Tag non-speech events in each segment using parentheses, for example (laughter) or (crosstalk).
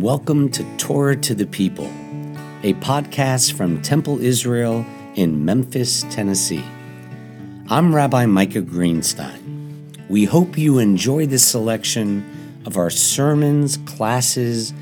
Welcome to Torah to the People, a podcast from Temple Israel in Memphis, Tennessee. I'm Rabbi Micah Greenstein. We hope you enjoy this selection of our sermons, classes,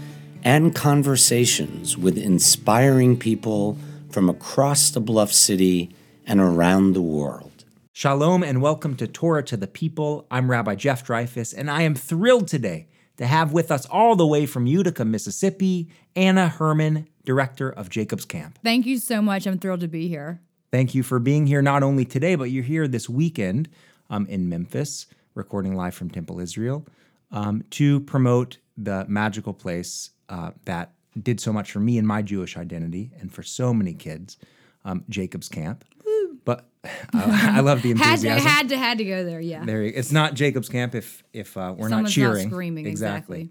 and conversations with inspiring people from across the Bluff City and around the world. Shalom and welcome to Torah to the People. I'm Rabbi Jeff Dreifus, and I am thrilled today to have with us all the way from Utica, Mississippi, Anna Herman, director of Jacob's Camp. Thank you so much. I'm thrilled to be here. Thank you for being here not only today, but you're here this weekend um, in Memphis, recording live from Temple Israel, um, to promote the magical place uh, that did so much for me and my Jewish identity and for so many kids, um, Jacob's Camp. (laughs) I love the Had to, had to, had to go there. Yeah. There, you- it's not Jacob's Camp if if uh, we're not Someone's cheering. screaming. Exactly.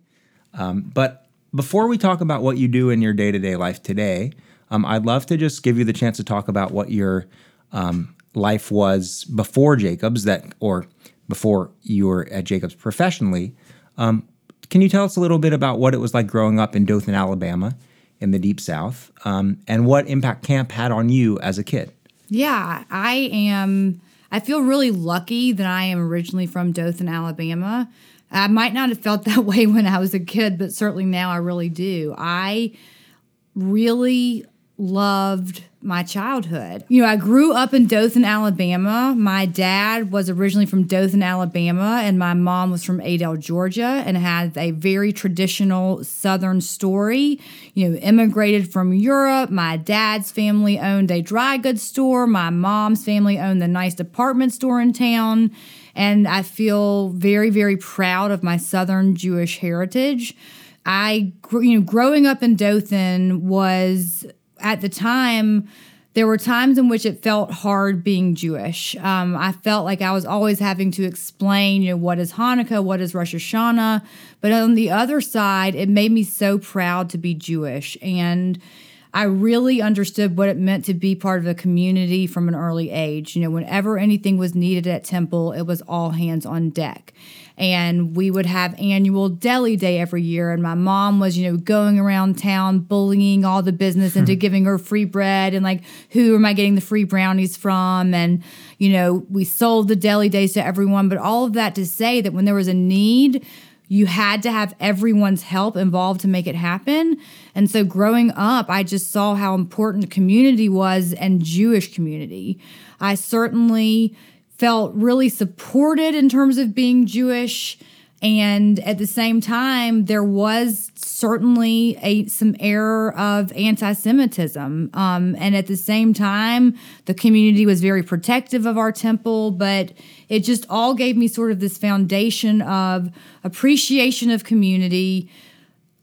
Um, but before we talk about what you do in your day to day life today, um, I'd love to just give you the chance to talk about what your um, life was before Jacobs, that or before you were at Jacobs professionally. Um, can you tell us a little bit about what it was like growing up in Dothan, Alabama, in the Deep South, um, and what impact camp had on you as a kid? Yeah, I am. I feel really lucky that I am originally from Dothan, Alabama. I might not have felt (laughs) that way when I was a kid, but certainly now I really do. I really loved my childhood. You know, I grew up in Dothan, Alabama. My dad was originally from Dothan, Alabama, and my mom was from Adel, Georgia, and had a very traditional Southern story. You know, immigrated from Europe. My dad's family owned a dry goods store. My mom's family owned the nice department store in town. And I feel very, very proud of my Southern Jewish heritage. I, you know, growing up in Dothan was at the time there were times in which it felt hard being Jewish. Um, I felt like I was always having to explain, you know, what is Hanukkah, what is Rosh Hashanah. But on the other side, it made me so proud to be Jewish. And I really understood what it meant to be part of a community from an early age. You know, whenever anything was needed at Temple, it was all hands on deck. And we would have annual deli day every year. And my mom was, you know, going around town bullying all the business into hmm. giving her free bread and like, who am I getting the free brownies from? And, you know, we sold the deli days to everyone. But all of that to say that when there was a need, you had to have everyone's help involved to make it happen. And so growing up, I just saw how important community was and Jewish community. I certainly felt really supported in terms of being Jewish. And at the same time, there was certainly a some air of anti-Semitism. Um, and at the same time, the community was very protective of our temple, but it just all gave me sort of this foundation of appreciation of community,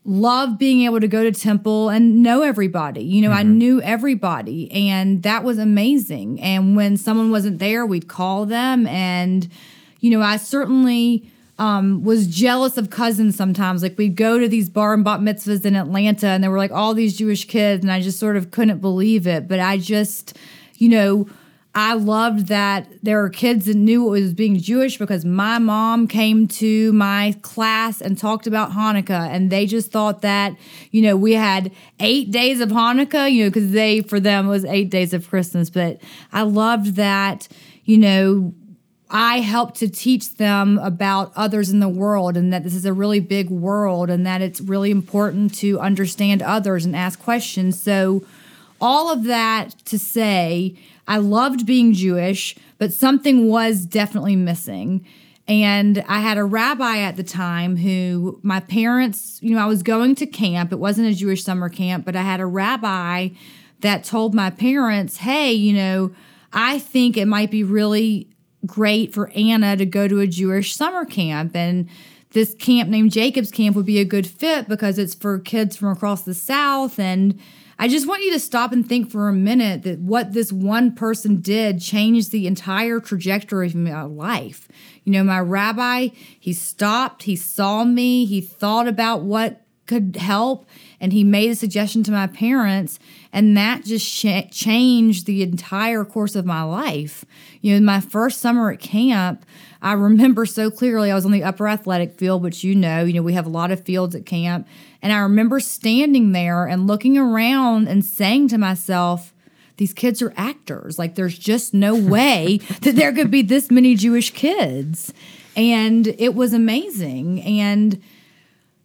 love being able to go to temple and know everybody. You know, I knew everybody, and that was amazing. And when someone wasn't there, we'd call them. And, you know, I certainly um, was jealous of cousins sometimes. Like we'd go to these bar and bat mitzvahs in Atlanta, and there were like all these Jewish kids, and I just sort of couldn't believe it. But I just, you know, I loved that there were kids that knew it was being Jewish because my mom came to my class and talked about Hanukkah, and they just thought that you know we had eight days of Hanukkah, you know, because they for them was eight days of Christmas. But I loved that, you know. I helped to teach them about others in the world and that this is a really big world and that it's really important to understand others and ask questions. So, all of that to say, I loved being Jewish, but something was definitely missing. And I had a rabbi at the time who my parents, you know, I was going to camp. It wasn't a Jewish summer camp, but I had a rabbi that told my parents, hey, you know, I think it might be really great for Anna to go to a Jewish summer camp. And this camp named Jacob's Camp would be a good fit because it's for kids from across the South. And I just want you to stop and think for a minute that what this one person did changed the entire trajectory of my life. You know, my rabbi, he stopped, he saw me, he thought about what could help and he made a suggestion to my parents and that just sh- changed the entire course of my life you know my first summer at camp i remember so clearly i was on the upper athletic field which you know you know we have a lot of fields at camp. And i remember standing there and looking around and saying to myself these kids are actors. Like there's just no (laughs) way that there could be this many jewish kids. And it was amazing. And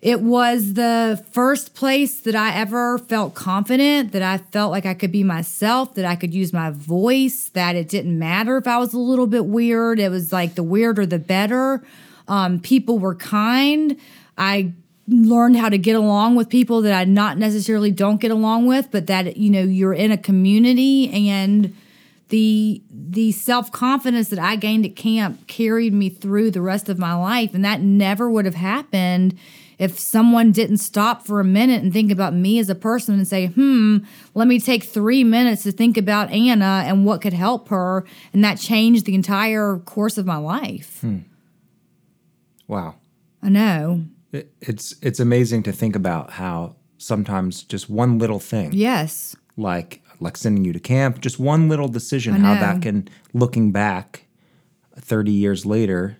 it was the first place that I ever felt confident, that I felt like I could be myself, that I could use my voice, that it didn't matter if I was a little bit weird. It was like the weirder the better. Um, people were kind. I learned how to get along with people that I not necessarily don't get along with, but that you know you're in a community and the the self-confidence that I gained at camp carried me through the rest of my life and that never would have happened if someone didn't stop for a minute and think about me as a person and say, hmm, let me take three minutes to think about Anna and what could help her. And that changed the entire course of my life. Hmm. Wow. I know. It, it's it's amazing to think about how sometimes just one little thing. Yes. Like like sending you to camp, just one little decision, how that can looking back 30 years later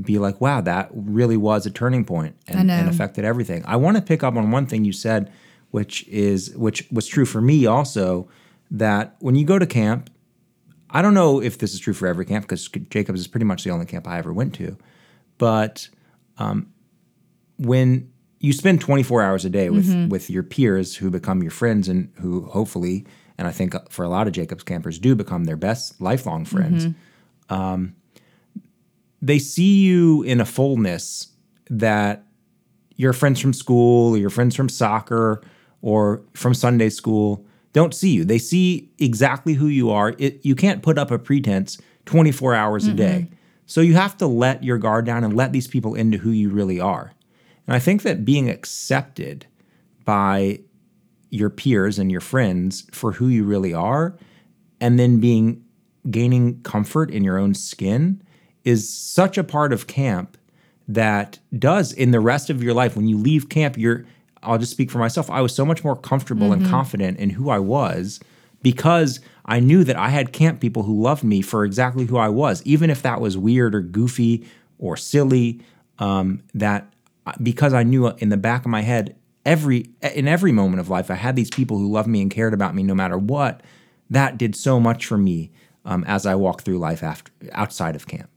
be like, wow, that really was a turning point and, and affected everything. I want to pick up on one thing you said, which is which was true for me also, that when you go to camp, I don't know if this is true for every camp because Jacobs is pretty much the only camp I ever went to, but um, when you spend 24 hours a day with mm-hmm. with your peers who become your friends and who hopefully, and I think for a lot of Jacobs campers do become their best lifelong friends. Mm-hmm. Um, they see you in a fullness that your friends from school or your friends from soccer or from Sunday school don't see you. They see exactly who you are. It, you can't put up a pretense 24 hours mm-hmm. a day. So you have to let your guard down and let these people into who you really are. And I think that being accepted by your peers and your friends for who you really are and then being gaining comfort in your own skin is such a part of camp that does in the rest of your life when you leave camp you're I'll just speak for myself I was so much more comfortable mm-hmm. and confident in who I was because I knew that I had camp people who loved me for exactly who I was even if that was weird or goofy or silly um, that uh, because I knew in the back of my head every in every moment of life I had these people who loved me and cared about me no matter what that did so much for me um, as I walked through life after outside of camp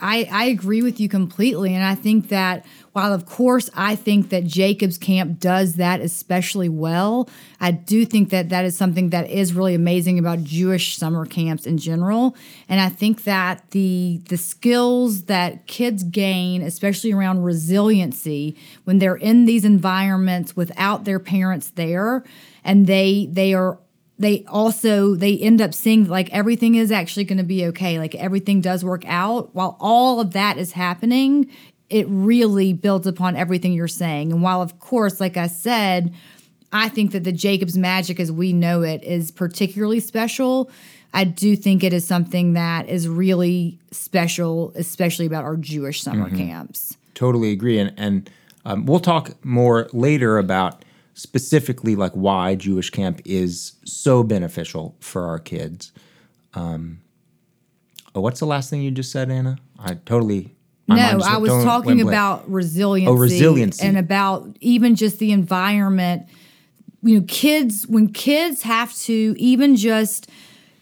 I, I agree with you completely. And I think that while, of course, I think that Jacob's Camp does that especially well, I do think that that is something that is really amazing about Jewish summer camps in general. And I think that the, the skills that kids gain, especially around resiliency, when they're in these environments without their parents there, and they they are they also they end up seeing like everything is actually going to be okay like everything does work out. While all of that is happening it really builds upon everything you're saying. And while of course like i said i think that the jacobs magic as we know it is particularly special. I do think it is something that is really special especially about our jewish summer mm-hmm. camps. Totally agree. And and um, we'll talk more later about specifically like why Jewish camp is so beneficial for our kids. Um, oh, what's the last thing you just said, Anna? I totally. No, I was talking about resiliency. Oh, resiliency. And about even just the environment. You know, kids, when kids have to even just,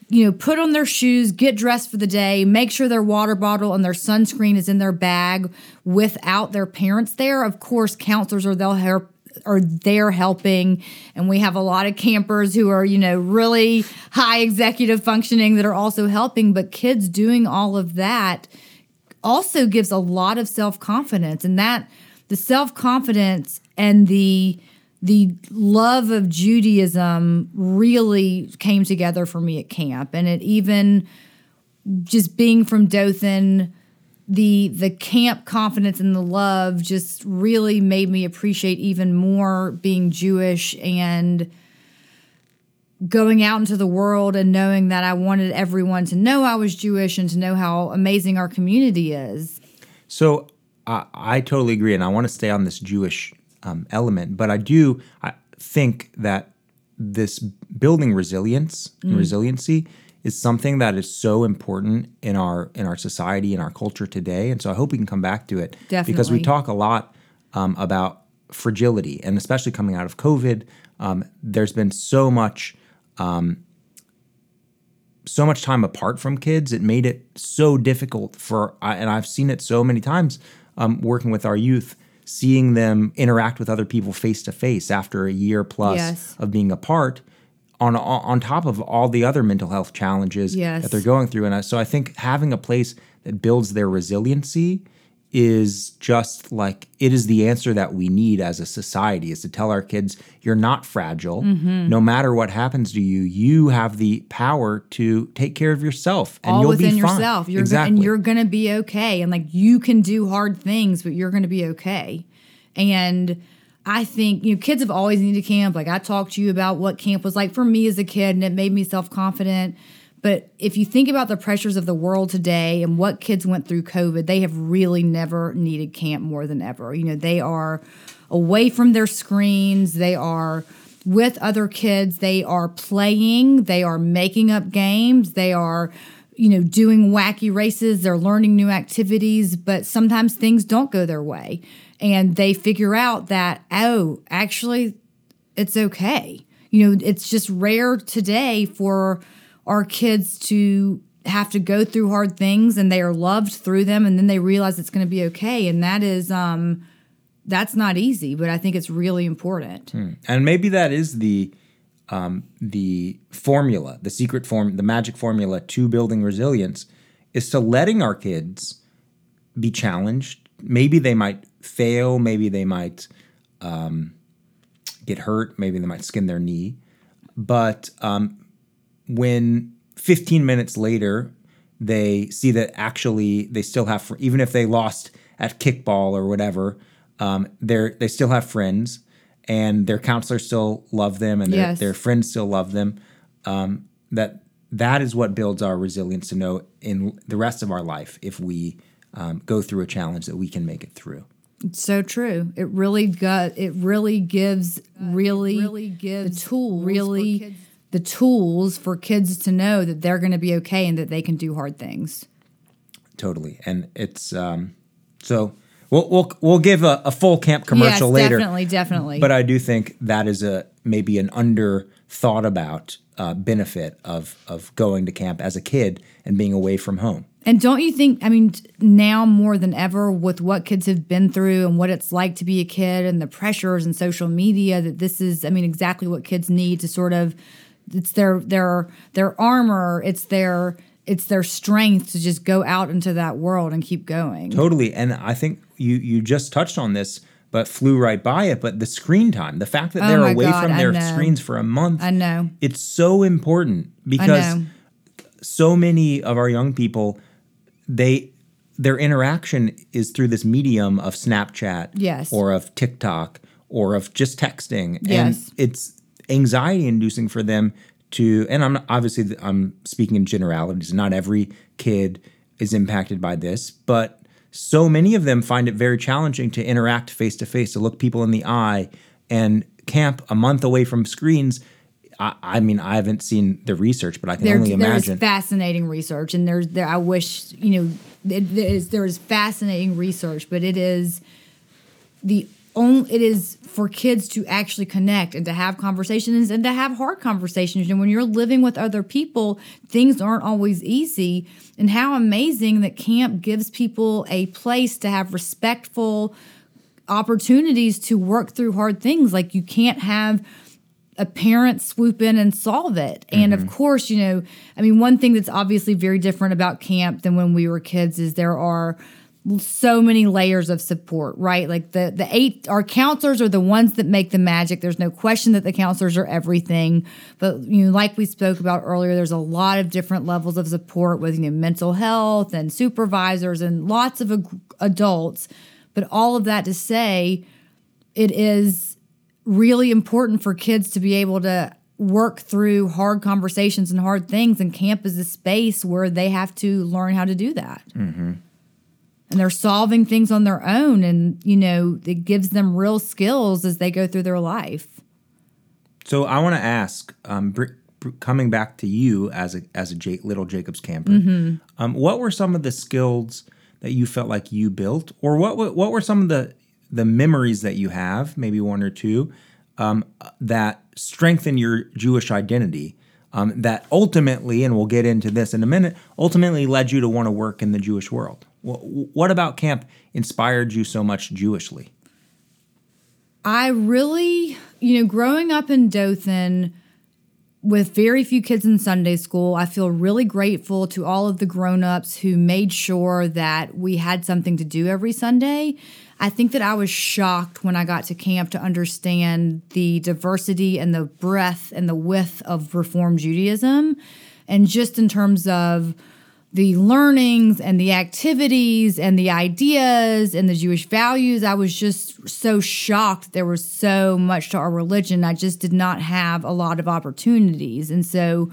you know, put on their shoes, get dressed for the day, make sure their water bottle and their sunscreen is in their bag without their parents there. Of course, counselors are they'll help are there helping. And we have a lot of campers who are you know really high executive functioning that are also helping. But kids doing all of that also gives a lot of self-confidence. And that the self-confidence and the the love of Judaism really came together for me at camp. And it even just being from Dothan the the camp confidence and the love just really made me appreciate even more being Jewish and going out into the world and knowing that I wanted everyone to know I was Jewish and to know how amazing our community is. So I I totally agree, and I want to stay on this Jewish um, element. But I do I think that this building resilience and resiliency is something that is so important in our in our society in our culture today. And so I hope we can come back to it because we talk a lot um, about fragility, and especially coming out of COVID, um, there's been so much so much time apart from kids. It made it so difficult for, and I've seen it so many times um, working with our youth, seeing them interact with other people face to face after a year plus Yes. of being apart. On, on top of all the other mental health challenges Yes. that they're going through. And so I think having a place that builds their resiliency is just like it is the answer that we need as a society is to tell our kids you're not fragile Mm-hmm. no matter what happens to you you have the power to take care of yourself and all you'll within be fine yourself. You're exactly and you're gonna be okay. And like you can do hard things, but you're gonna be okay. And I think you know kids have always needed camp. Like I talked to you about what camp was like for me as a kid, and it made me self confident. But if you think about the pressures of the world today and what kids went through COVID, they have really never needed camp more than ever. You know, they are away from their screens. They are with other kids. They are playing. They are making up games. They are, you know, doing wacky races. They're learning new activities, but sometimes things don't go their way. And they figure out that, oh, actually, it's okay. You know, it's just rare today for our kids to have to go through hard things and they are loved through them and then they realize it's going to be okay. And that is um that's not easy but i think it's really important. And maybe that is the um, the formula the secret form the magic formula to building resilience is to letting our kids be challenged. Maybe they might fail maybe they might um, get hurt maybe they might skin their knee. But um, when 15 minutes later they see that actually they still have fr- even if they lost at kickball or whatever um, they're they still have friends and their counselors still love them and their, Yes. their friends still love them. Um, that that is what builds our resilience to know in the rest of our life if we um, go through a challenge that we can make it through so true. It really got it really gives really really gives the tool really the tools for kids to know that they're going to be okay and that they can do hard things. Totally. And it's um, so we'll, we'll we'll give a, a full camp commercial yes later definitely definitely. But I do think that is a maybe an under thought about uh, benefit of of going to camp as a kid and being away from home. And don't you think, I mean, now more than ever, with what kids have been through and what it's like to be a kid and the pressures and social media, that this is, I mean, exactly what kids need to sort of, it's their their their armor, it's their it's their strength to just go out into that world and keep going. Totally, and I think you you just touched on this, but flew right by it. But the screen time, the fact that Oh they're away God, from I their know. screens for a month, I know. it's so important I because know. so many of our young people they their interaction is through this medium of Snapchat Yes. or of TikTok or of just texting Yes. and it's anxiety inducing for them to and I'm obviously I'm speaking in generalities not every kid is impacted by this but so many of them find it very challenging to interact face to face to look people in the eye and camp a month away from screens I, I mean I haven't seen the research but I can There, only there's imagine fascinating research, and there's there. I wish you know it, there is there is fascinating research, but it is the only it is for kids to actually connect and to have conversations and to have hard conversations. And when you're living with other people, things aren't always easy. And how amazing that camp gives people a place to have respectful opportunities to work through hard things. Like you can't have a parent swoop in and solve it. And of mm-hmm. course, you know, I mean, one thing that's obviously very different about camp than when we were kids is there are so many layers of support, right? Like the the eight our counselors are the ones that make the magic. There's no question that the counselors are everything. But you know, like we spoke about earlier, there's a lot of different levels of support with you know mental health and supervisors and lots of ag- adults. But all of that to say, it is really important for kids to be able to work through hard conversations and hard things and camp is a space where they have to learn how to do that. And they're solving things on their own and you know it gives them real skills as they go through their life. So I want to ask, um, br- br- coming back to you as a as a J- little Jacobs camper, um, what were some of the skills that you felt like you built, or what wa- what were some of the the memories that you have, maybe one or two, um, that strengthen your Jewish identity? Um, that ultimately, and we'll get into this in a minute, ultimately led you to want to work in the Jewish world. What, what about camp inspired you so much Jewishly? I really, you know, growing up in Dothan with very few kids in Sunday school, I feel really grateful to all of the grown-ups who made sure that we had something to do every Sunday. I think that I was shocked when I got to camp to understand the diversity and the breadth and the width of Reform Judaism. And just in terms of the learnings and the activities and the ideas and the Jewish values. I was just so shocked there was so much to our religion. I just did not have a lot of opportunities. And so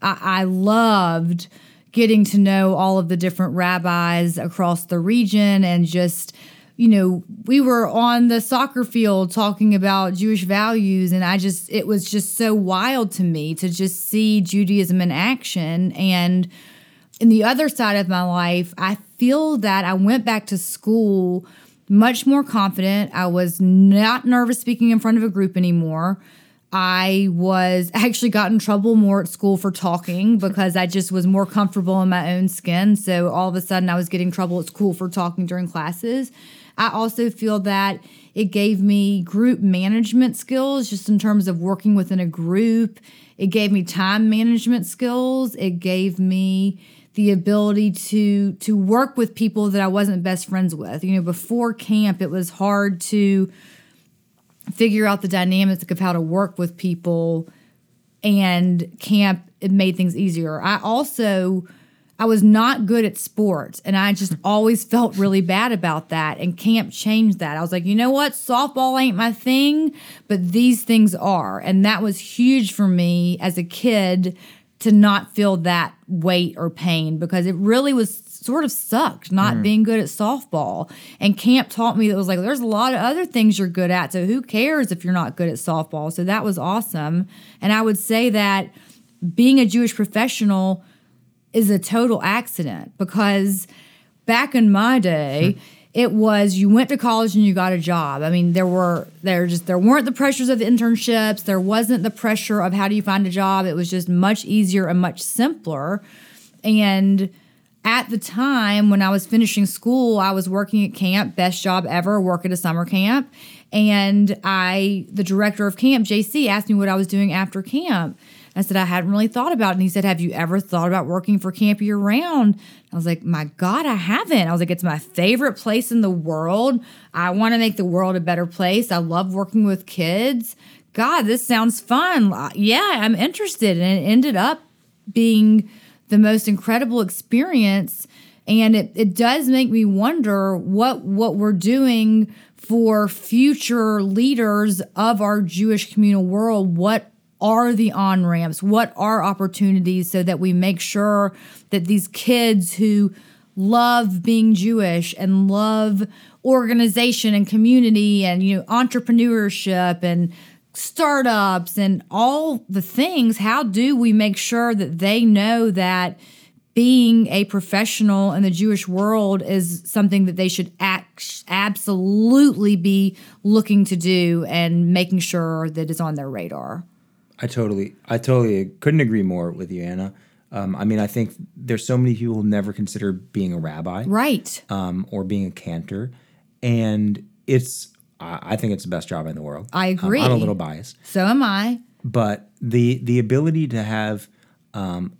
I, I loved getting to know all of the different rabbis across the region and just you know, we were on the soccer field talking about Jewish values, and I just, it was just so wild to me to just see Judaism in action. And in the other side of my life, I feel that I went back to school much more confident. I was not nervous speaking in front of a group anymore. I was (laughs) actually got in trouble more at school for talking because I just was more comfortable in my own skin. So all of a sudden I was getting trouble at school for talking during classes. I also feel that it gave me group management skills just in terms of working within a group. It gave me time management skills. It gave me the ability to to work with people that I wasn't best friends with. You know, before camp it was hard to figure out the dynamics of how to work with people and camp it made things easier. I also I was not good at sports and I just (laughs) always felt really bad about that and camp changed that. I was like, "You know what? Softball ain't my thing, but these things are." And that was huge for me as a kid to not feel that weight or pain because it really was sort of sucked not hmm. being good at softball. And camp taught me that it was like there's a lot of other things you're good at. So who cares if you're not good at softball? So that was awesome. And I would say that being a Jewish professional is a total accident because back in my day, it was you went to college and you got a job. I mean, there were there just there weren't the pressures of the internships. There wasn't the pressure of how do you find a job. It was just much easier and much simpler. And at the time when I was finishing school, I was working at camp, best job ever, work at a summer camp. And I, the director of camp, JC, asked me what I was doing after camp. I said, I hadn't really thought about it. And he said, Have you ever thought about working for camp year round? I was like, My God, I haven't. I was like, It's my favorite place in the world. I want to make the world a better place. I love working with kids. God, this sounds fun. Uh, yeah, I'm interested. And it ended up being the most incredible experience. And it, it does make me wonder what what we're doing for future leaders of our Jewish communal world. What are the on ramps? What are opportunities so that we make sure that these kids who love being Jewish and love organization and community and you know entrepreneurship and startups and all the things, how do we make sure that they know that being a professional in the Jewish world is something that they should act, absolutely be looking to do and making sure that it's on their radar? I totally, I totally couldn't agree more with you, Anna. Um, I mean, I think there's so many people who never consider being a rabbi, Right. um, or being a cantor, and it's. I think it's the best job in the world. I Um, agree. I'm a little biased, So am I. but the the ability to have um,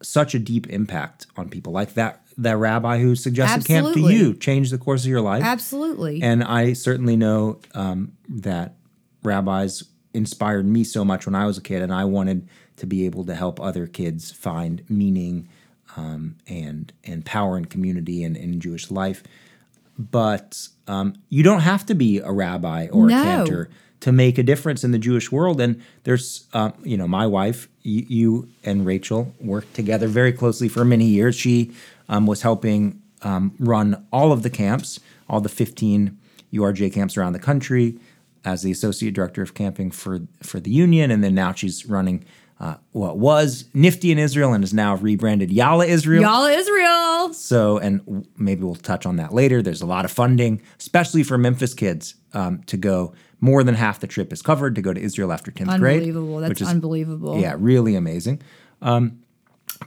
such a deep impact on people, like that that rabbi who suggested camp to you, changed the course of your life. Absolutely. And I certainly know um, that rabbis inspired me so much when I was a kid, and I wanted to be able to help other kids find meaning um, and and power and community and in Jewish life. But um, you don't have to be a rabbi or No. a cantor to make a difference in the Jewish world. And there's, um, you know, my wife, you, you and Rachel worked together very closely for many years. She um, was helping um, run all of the camps, all the 15 URJ camps around the country as the associate director of camping for for the union, and then now she's running uh, what was NFTY in Israel and is now rebranded Yalla Israel. Y'all Israel. So, and maybe we'll touch on that later. There's a lot of funding, especially for Memphis kids, um, to go. More than half the trip is covered to go to Israel after 10th grade. Unbelievable. That's is unbelievable. yeah, really amazing. Um,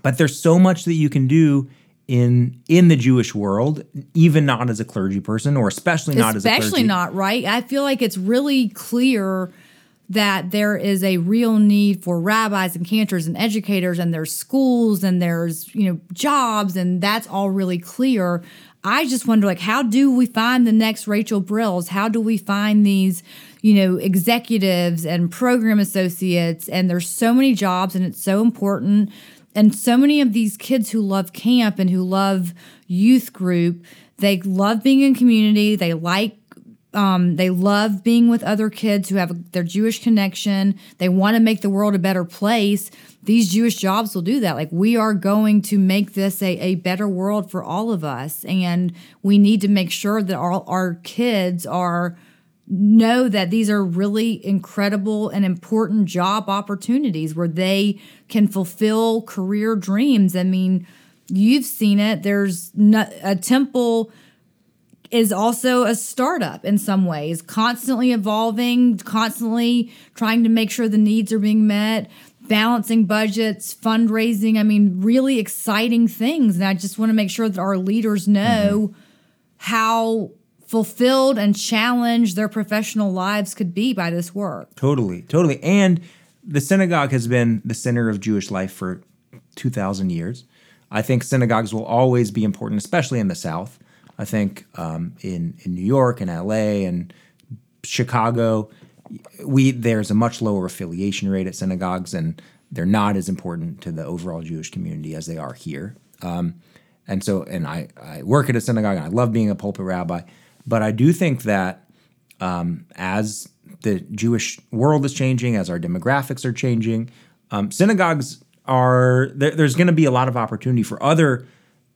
but there's so much that you can do in in the Jewish world, even not as a clergy person, or especially not as a especially not right? I feel like it's really clear that there is a real need for rabbis and cantors and educators and there's schools and there's you know jobs and that's all really clear. I just wonder like how do we find the next rachel brills? How do we find these you know executives and program associates? And there's so many jobs and it's so important and so many of these kids who love camp and who love youth group they love being in community they like um, they love being with other kids who have their Jewish connection. They want to make the world a better place. These Jewish jobs will do that. Like, we are going to make this a, a better world for all of us. And we need to make sure that all our kids are know that these are really incredible and important job opportunities where they can fulfill career dreams. I mean, you've seen it. There's no, a temple is also a startup in some ways, constantly evolving, constantly trying to make sure the needs are being met, balancing budgets, fundraising. I mean, really exciting things. And I just want to make sure that our leaders know mm-hmm. how fulfilled and challenged their professional lives could be by this work. Totally, totally. And the synagogue has been the center of Jewish life for 2,000 years. I think synagogues will always be important, especially in the South. I think um, in, in New York and LA and Chicago, we there's a much lower affiliation rate at synagogues, and they're not as important to the overall Jewish community as they are here. Um, and so, and I, I work at a synagogue, and I love being a pulpit rabbi, but I do think that um, as the Jewish world is changing, as our demographics are changing, um, synagogues are there, there's going to be a lot of opportunity for other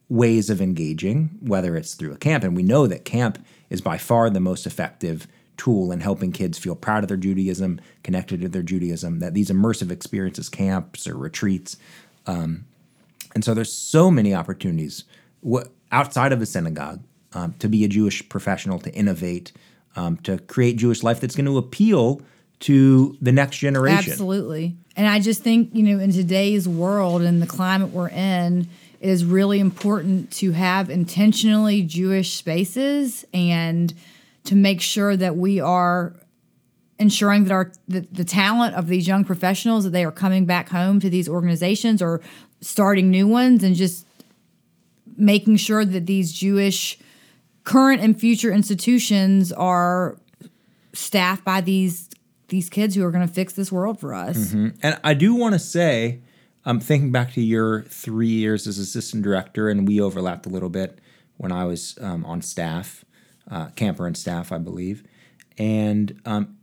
ways of engaging, whether it's through a camp, and we know that camp is by far the most effective tool in helping kids feel proud of their Judaism, connected to their Judaism. That these immersive experiences, camps or retreats, um, and so there's so many opportunities outside of a synagogue um, to be a Jewish professional, to innovate, um, to create Jewish life that's going to appeal to the next generation. Absolutely. And I just think, you know, in today's world and the climate we're in, it is really important to have intentionally Jewish spaces and to make sure that we are ensuring that our the, the talent of these young professionals that they are coming back home to these organizations or starting new ones and just making sure that these Jewish current and future institutions are staffed by these these kids who are going to fix this world for us. And I do want to say, I'm um, thinking back to your three years as assistant director, and we overlapped a little bit when I was um, on staff, uh, camper and staff, I believe. And um,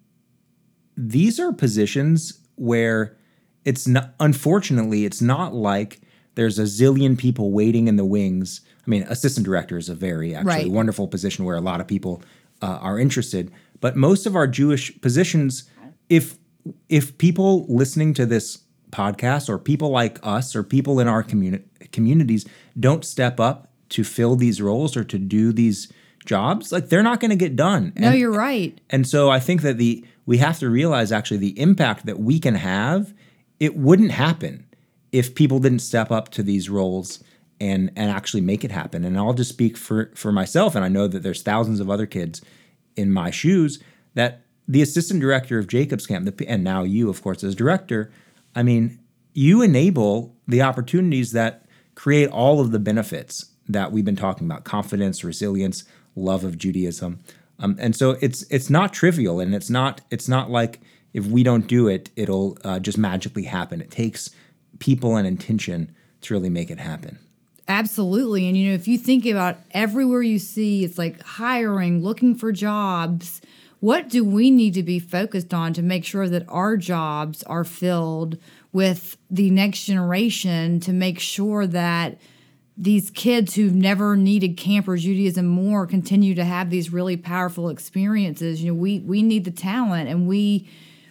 these are positions where it's not, unfortunately, it's not like there's a zillion people waiting in the wings. I mean, assistant director is a very actually Right. wonderful position where a lot of people uh, are interested. But most of our Jewish positions, if if people listening to this podcast or people like us or people in our communi- communities don't step up to fill these roles or to do these jobs, like they're not going to get done. No, And- you're right. and so I think that the we have to realize actually the impact that we can have, it wouldn't happen if people didn't step up to these roles and and actually make it happen. And I'll just speak for for myself and I know that there's thousands of other kids in my shoes that the assistant director of Jacobs Camp the, and now you of course as director, I mean, you enable the opportunities that create all of the benefits that we've been talking about confidence resilience love of judaism. Um, and so it's it's not trivial and it's not it's not like if we don't do it it'll uh, just magically happen. It takes people and intention to really make it happen Absolutely. And you know, if you think about everywhere you see, it's like hiring, looking for jobs. What do we need to be focused on to make sure that our jobs are filled with the next generation to make sure that these kids who've never needed camp or Judaism more continue to have these really powerful experiences. You know, we we need the talent and we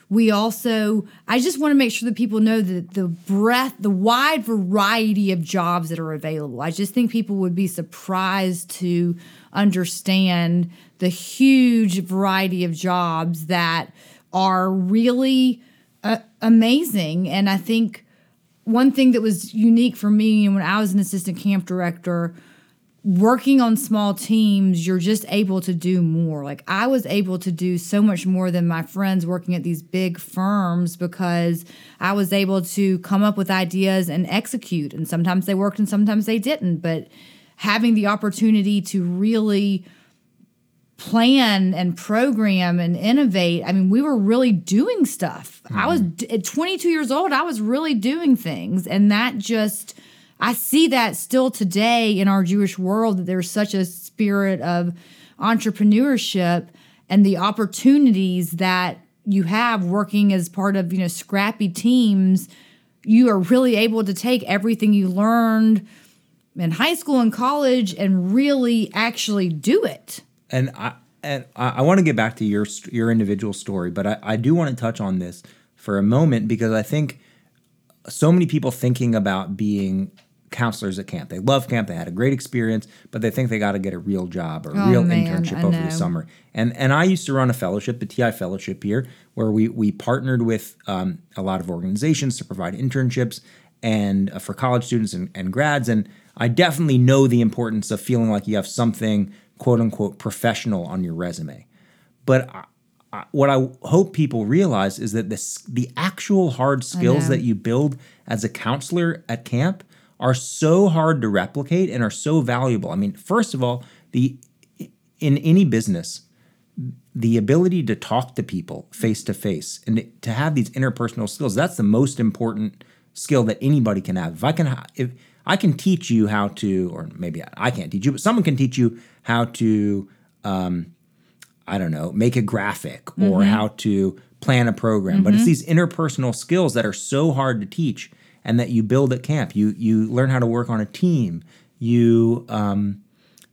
we also I just want to make sure that people know that the breadth, the wide variety of jobs that are available. I just think people would be surprised to understand the huge variety of jobs that are really uh, amazing and I think one thing that was unique for me and when I was an assistant camp director, working on small teams, you're just able to do more. Like I was able to do so much more than my friends working at these big firms because I was able to come up with ideas and execute. And sometimes they worked and sometimes they didn't. But having the opportunity to really plan and program and innovate. I mean, we were really doing stuff. Mm-hmm. I was at 22 years old, I was really doing things. And that just, I see that still today in our Jewish world that there's such a spirit of entrepreneurship and the opportunities that you have working as part of, you know, scrappy teams. You are really able to take everything you learned in high school and college and really actually do it and I and I, I want to get back to your your individual story, but I, I do want to touch on this for a moment because I think so many people thinking about being counselors at camp. They love camp. They had a great experience, but they think they got to get a real job or a oh, real man, internship over the summer. And and I used to run a fellowship, the TI fellowship here, where we we partnered with um, a lot of organizations to provide internships and uh, for college students and, and grads. And I definitely know the importance of feeling like you have something quote unquote professional on your resume. But I, I, what I hope people realize is that this, the actual hard skills that you build as a counselor at camp are so hard to replicate and are so valuable. I mean, first of all, the in any business, the ability to talk to people face to face and to have these interpersonal skills, that's the most important skill that anybody can have. If I can if I can teach you how to, or maybe I can't teach you, but someone can teach you how to, um, I don't know, make a graphic mm-hmm. or how to plan a program. Mm-hmm. But it's mm-hmm. these interpersonal skills that are so hard to teach and that you build at camp. You you learn how to work on a team. You um,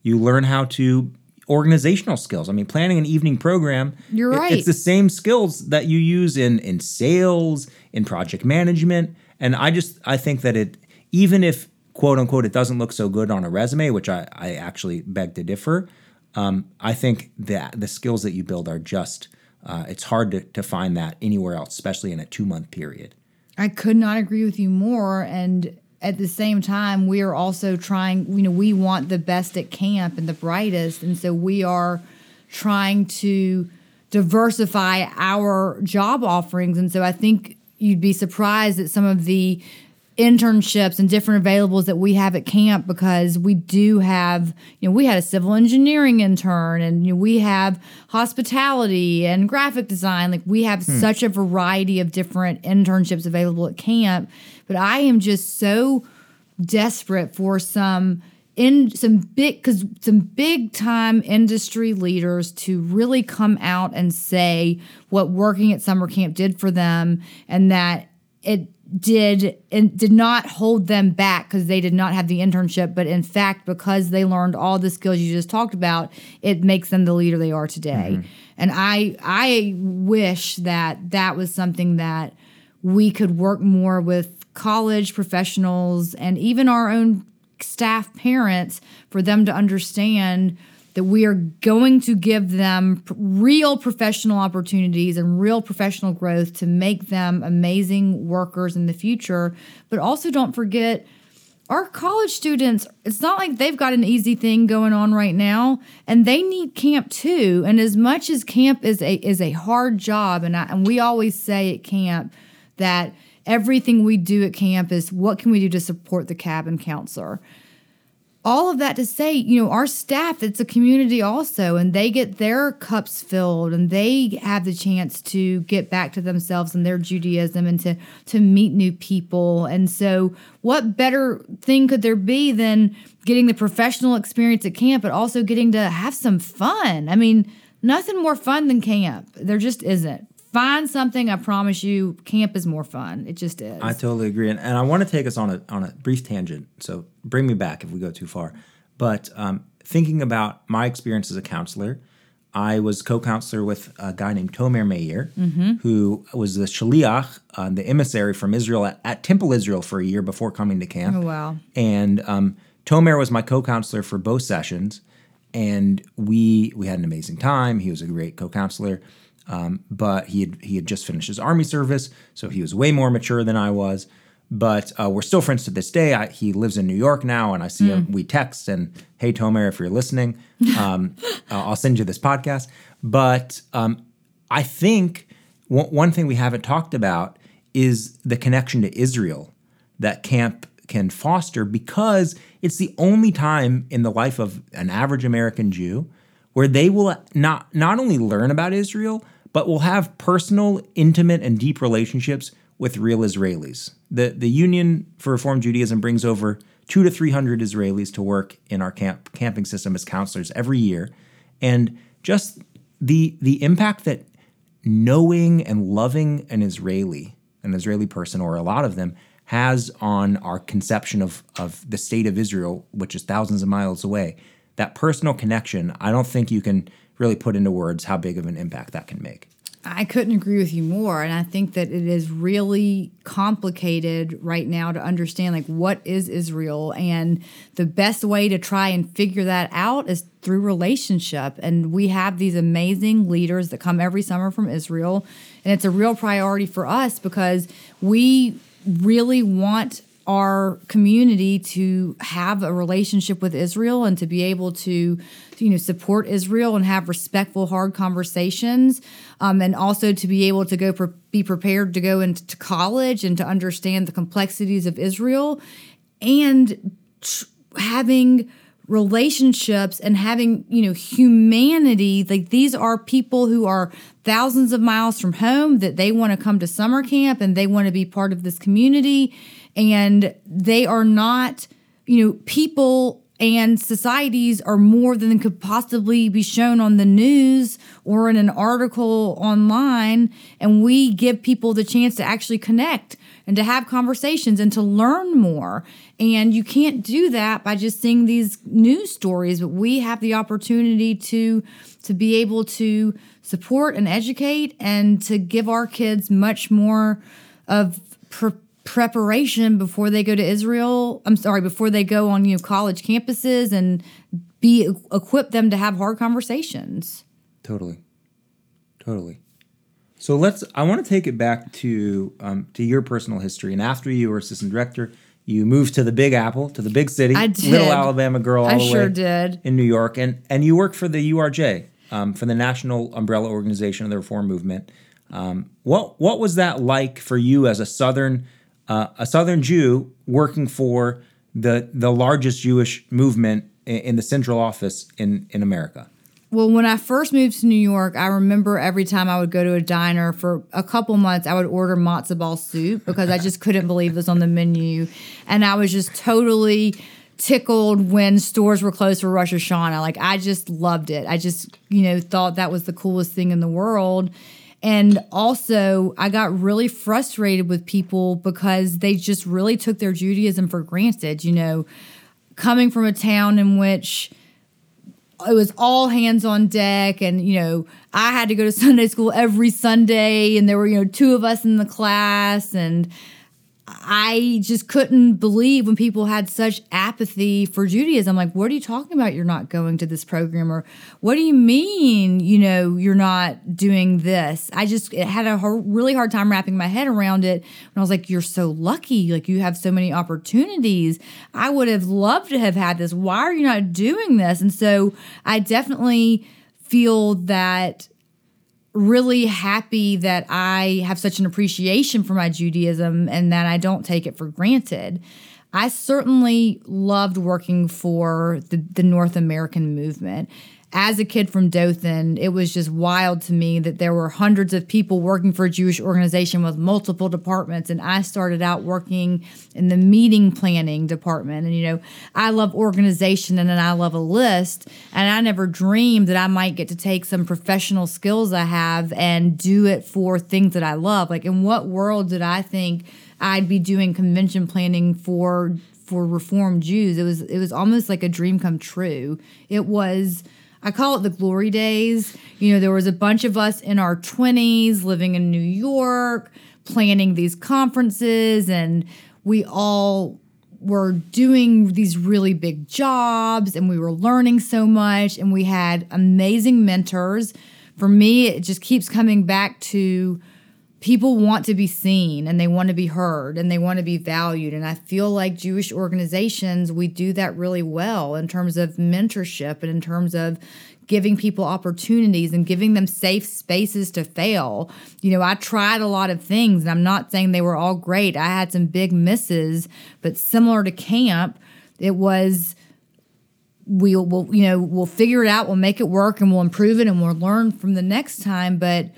you learn how to organizational skills. I mean, planning an evening program. You're right. It's the same skills that you use in in sales, in project management, and I just I think that it even if quote unquote, it doesn't look so good on a resume, which I, I actually beg to differ. Um, I think that the skills that you build are just, uh, it's hard to, to find that anywhere else, especially in a two month period. I could not agree with you more. And at the same time, we are also trying, you know, we want the best at camp and the brightest. And so we are trying to diversify our job offerings. And so I think you'd be surprised at some of the internships and different availables that we have at camp because we do have you know we had a civil engineering intern and you know, we have hospitality and graphic design like we have hmm. such a variety of different internships available at camp but i am just so desperate for some in some big because some big time industry leaders to really come out and say what working at summer camp did for them and that it did and did not hold them back because they did not have the internship but in fact because they learned all the skills you just talked about it makes them the leader they are today mm-hmm. and i i wish that that was something that we could work more with college professionals and even our own staff parents for them to understand that we are going to give them real professional opportunities and real professional growth to make them amazing workers in the future. But also don't forget our college students, it's not like they've got an easy thing going on right now, and they need camp too. And as much as camp is a is a hard job, and I, and we always say at camp that everything we do at camp is what can we do to support the cabin counselor all of that to say, you know, our staff, it's a community also, and they get their cups filled and they have the chance to get back to themselves and their Judaism and to to meet new people. And so what better thing could there be than getting the professional experience at camp, but also getting to have some fun? I mean, nothing more fun than camp. There just isn't find something. I promise you, camp is more fun. It just is. I totally agree, and, and I want to take us on a on a brief tangent. So bring me back if we go too far. But um, thinking about my experience as a counselor, I was co-counselor with a guy named Tomer Meir, who was the shaliach, uh, the emissary from Israel at, at Temple Israel for a year before coming to camp. oh wow. And um, Tomer was my co-counselor for both sessions, and we we had an amazing time. He was a great co-counselor, um, but he had he had just finished his army service, so he was way more mature than I was. But uh, we're still friends to this day. I, he lives in New York now, and I see him. We text and hey Tomer, if you're listening, um, (laughs) uh, I'll send you this podcast. But um, I think one, one thing we haven't talked about is the connection to Israel that camp can foster because it's the only time in the life of an average American Jew where they will not not only learn about Israel but will have personal, intimate, and deep relationships with real Israelis. The the Union for Reform Judaism brings over two to three hundred Israelis to work in our camp camping system as counselors every year, and just the the impact that knowing and loving an Israeli, an Israeli person, or a lot of them, has on our conception of, of the state of Israel, which is thousands of miles away. That personal connection, I don't think you can really put into words how big of an impact that can make. I couldn't agree with you more. And I think that it is really complicated right now to understand like what is Israel. And the best way to try and figure that out is through relationship. And we have these amazing leaders that come every summer from Israel. And it's a real priority for us because we really want our community to have a relationship with Israel and to be able to, you know, support Israel and have respectful, hard conversations, um, and also to be able to go pre- be prepared to go into college and to understand the complexities of Israel, and having relationships and having you know humanity. Like these are people who are thousands of miles from home that they want to come to summer camp and they want to be part of this community. And they are not you know people and societies are more than could possibly be shown on the news or in an article online. And we give people the chance to actually connect and to have conversations and to learn more. And you can't do that by just seeing these news stories but we have the opportunity to to be able to support and educate and to give our kids much more of preparation before they go to Israel. I'm sorry, before they go on you know college campuses and be equip them to have hard conversations. Totally, totally. So let's. I want to take it back to um, to your personal history. And after you were assistant director, you moved to the Big Apple, to the big city, I did. little Alabama girl, all I the sure way did. in New York, and and you worked for the URJ, um, for the National Umbrella Organization of the Reform Movement. Um, what what was that like for you as a Southern uh, a Southern Jew working for the the largest Jewish movement in, in the central office in in America? Well, when I first moved to New York, I remember every time I would go to a diner for a couple months, I would order matzo ball soup because I just couldn't believe it was on the menu. And I was just totally tickled when stores were closed for Rosh Hashanah. Like, I just loved it. I just, you know, thought that was the coolest thing in the world. And also, I got really frustrated with people because they just really took their Judaism for granted. You know, coming from a town in which it was all hands on deck and you know i had to go to (laughs) sunday school every sunday and there were you know two of us in the class and i just couldn't believe when people had such apathy for judaism. Like what are you talking about? You're not going to this program or what do you mean you know you're not doing this? I just it had a really hard time wrapping my head around it. And i was like you're so lucky like you have so many opportunities. I would have loved to have had this. Why are you not doing this? And so i definitely feel that really happy that I have such an appreciation for my Judaism and that I don't take it for granted. I certainly loved working for the, the North American movement. As a kid from Dothan, it was just wild to me that there were hundreds of people working for a Jewish organization with multiple departments. And I started out working in the meeting planning department. And, you know, I love organization and then I love a list. And I never dreamed that I might get to take some professional skills I have and do it for things that I love. Like, in what world did I think I'd be doing convention planning for? for reformed Jews it was it was almost like a dream come true it was I call it the glory days. You know, there was a bunch of us in our 20s living in New York, planning these conferences, and we all were doing these really big jobs and we were learning so much and we had amazing mentors. For me, it just keeps coming back to people want to be seen and they want to be heard and they want to be valued. And I feel like Jewish organizations, we do that really well in terms of mentorship and in terms of giving people opportunities and giving them safe spaces to fail. You know, I tried a lot of things and I'm not saying they were all great. I had some big misses, but similar to camp, it was we'll, we'll you know we'll figure it out we'll make it work and we'll improve it and we'll learn from the next time but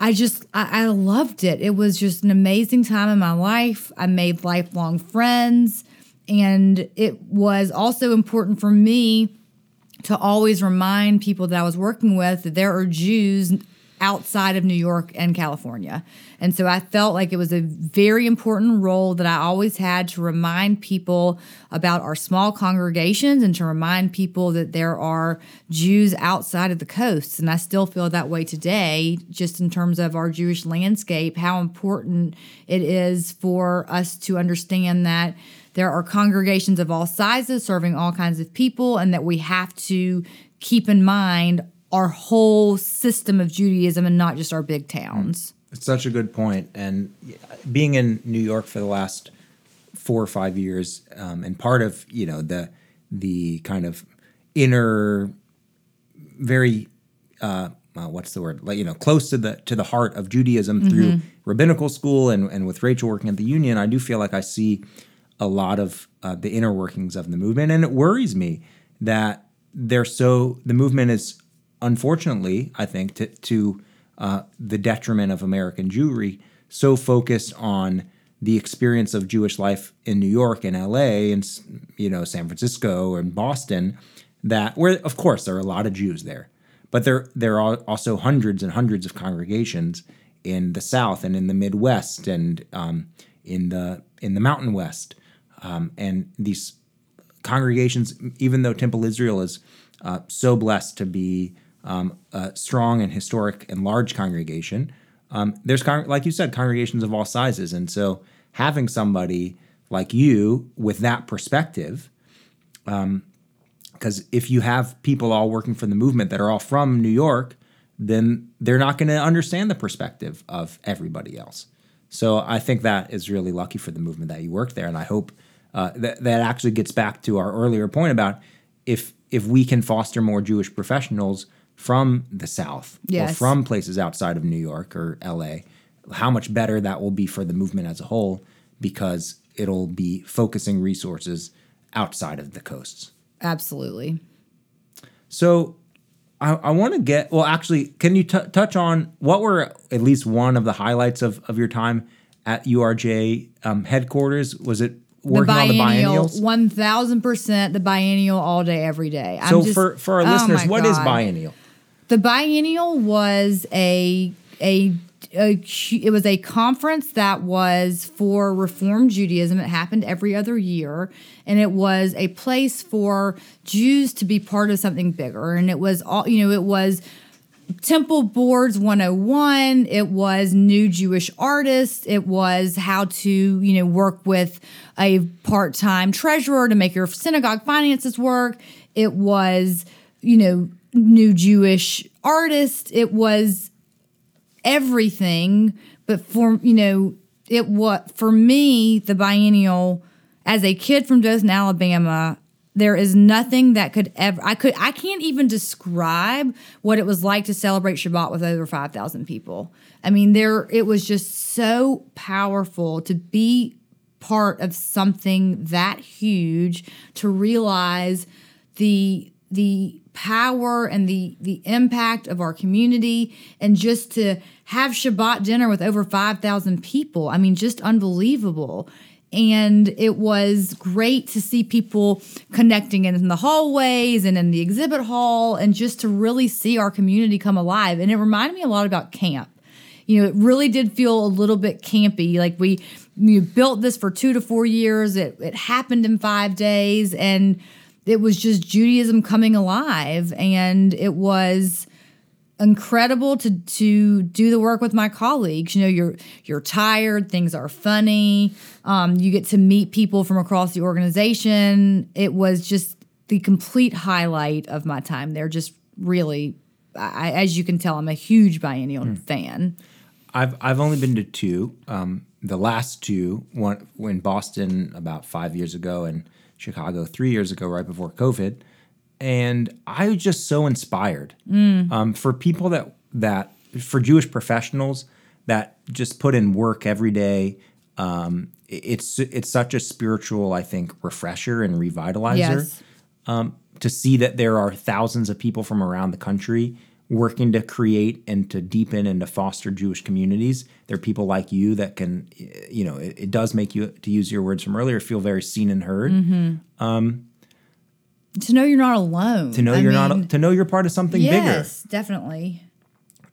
I just I, I, loved it. It was just an amazing time in my life. I made lifelong friends, and it was also important for me to always remind people that I was working with that there are Jews outside of New York and California. And so I felt like it was a very important role that I always had to remind people about our small congregations and to remind people that there are Jews outside of the coasts. And I still feel that way today, just in terms of our Jewish landscape, how important it is for us to understand that there are congregations of all sizes serving all kinds of people, and that we have to keep in mind our whole system of Judaism and not just our big towns. It's such a good point. And being in New York for the last four or five years, um, and part of you know the the kind of inner, very uh, uh, what's the word like you know close to the to the heart of Judaism mm-hmm. through rabbinical school and and with Rachel working at the Union, I do feel like I see a lot of uh, the inner workings of the movement, and it worries me that they're so the movement is unfortunately, I think, to, to uh, the detriment of American Jewry, so focused on the experience of Jewish life in New York and LA and you know San Francisco and Boston that where of course there are a lot of Jews there but there there are also hundreds and hundreds of congregations in the South and in the Midwest and um, in the in the Mountain West. Um, and these congregations even though Temple Israel is uh, so blessed to be um, a strong and historic and large congregation. Um, there's, con- like you said, congregations of all sizes. And so having somebody like you with that perspective, because um, if you have people all working for the movement that are all from New York, then they're not going to understand the perspective of everybody else. So I think that is really lucky for the movement that you work there, and I hope uh, that that actually gets back to our earlier point about if if we can foster more Jewish professionals from the South yes. or from places outside of New York or LA, how much better that will be for the movement as a whole because it'll be focusing resources outside of the coasts. Absolutely. So I, I want to get, well, actually, can you t- touch on what were at least one of the highlights of, of your time at URJ um, headquarters? Was it working the on the biennials? One thousand percent the biennial all day, every day. I'm so just, for for our oh listeners, what God. is biennial? The biennial was a a a, it was a conference that was for Reform Judaism. It happened every other year, and it was a place for Jews to be part of something bigger. And it was all you know. It was Temple Boards 101. It was new Jewish artists. It was how to you know work with a part time treasurer to make your synagogue finances work. It was you know new Jewish artist. It was everything. But for, you know, it what for me, the biennial, as a kid from Dothan, Alabama, there is nothing that could ever I could I can't even describe what it was like to celebrate Shabbat with over 5,000 people. I mean there it was just so powerful to be part of something that huge to realize the the power and the the impact of our community and just to have Shabbat dinner with over 5,000 people. I mean just unbelievable. And it was great to see people connecting in the hallways and in the exhibit hall and just to really see our community come alive. And it reminded me a lot about camp. You know, it really did feel a little bit campy. Like we, we built this for two to four years. It, it happened in five days. And it was just Judaism coming alive. And it was incredible to to do the work with my colleagues. You know, you're you're tired, things are funny. Um, you get to meet people from across the organization. It was just the complete highlight of my time there. Just really, I, as you can tell, I'm a huge biennial Hmm. fan. I've I've only been to two. Um, the last two, one in Boston about five years ago, and Chicago three years ago, right before COVID. And I was just so inspired um, for people that that for Jewish professionals that just put in work every day. Um, it's it's such a spiritual, I think, refresher and revitalizer Yes. to see that there are thousands of people from around the country working to create and to deepen and to foster Jewish communities. There are people like you that can, you know, it, it does make you, to use your words from earlier, feel very seen and heard. Mm-hmm. Um, to know you're not alone. To know I you're mean, not, to know you're part of something bigger. Yes, definitely.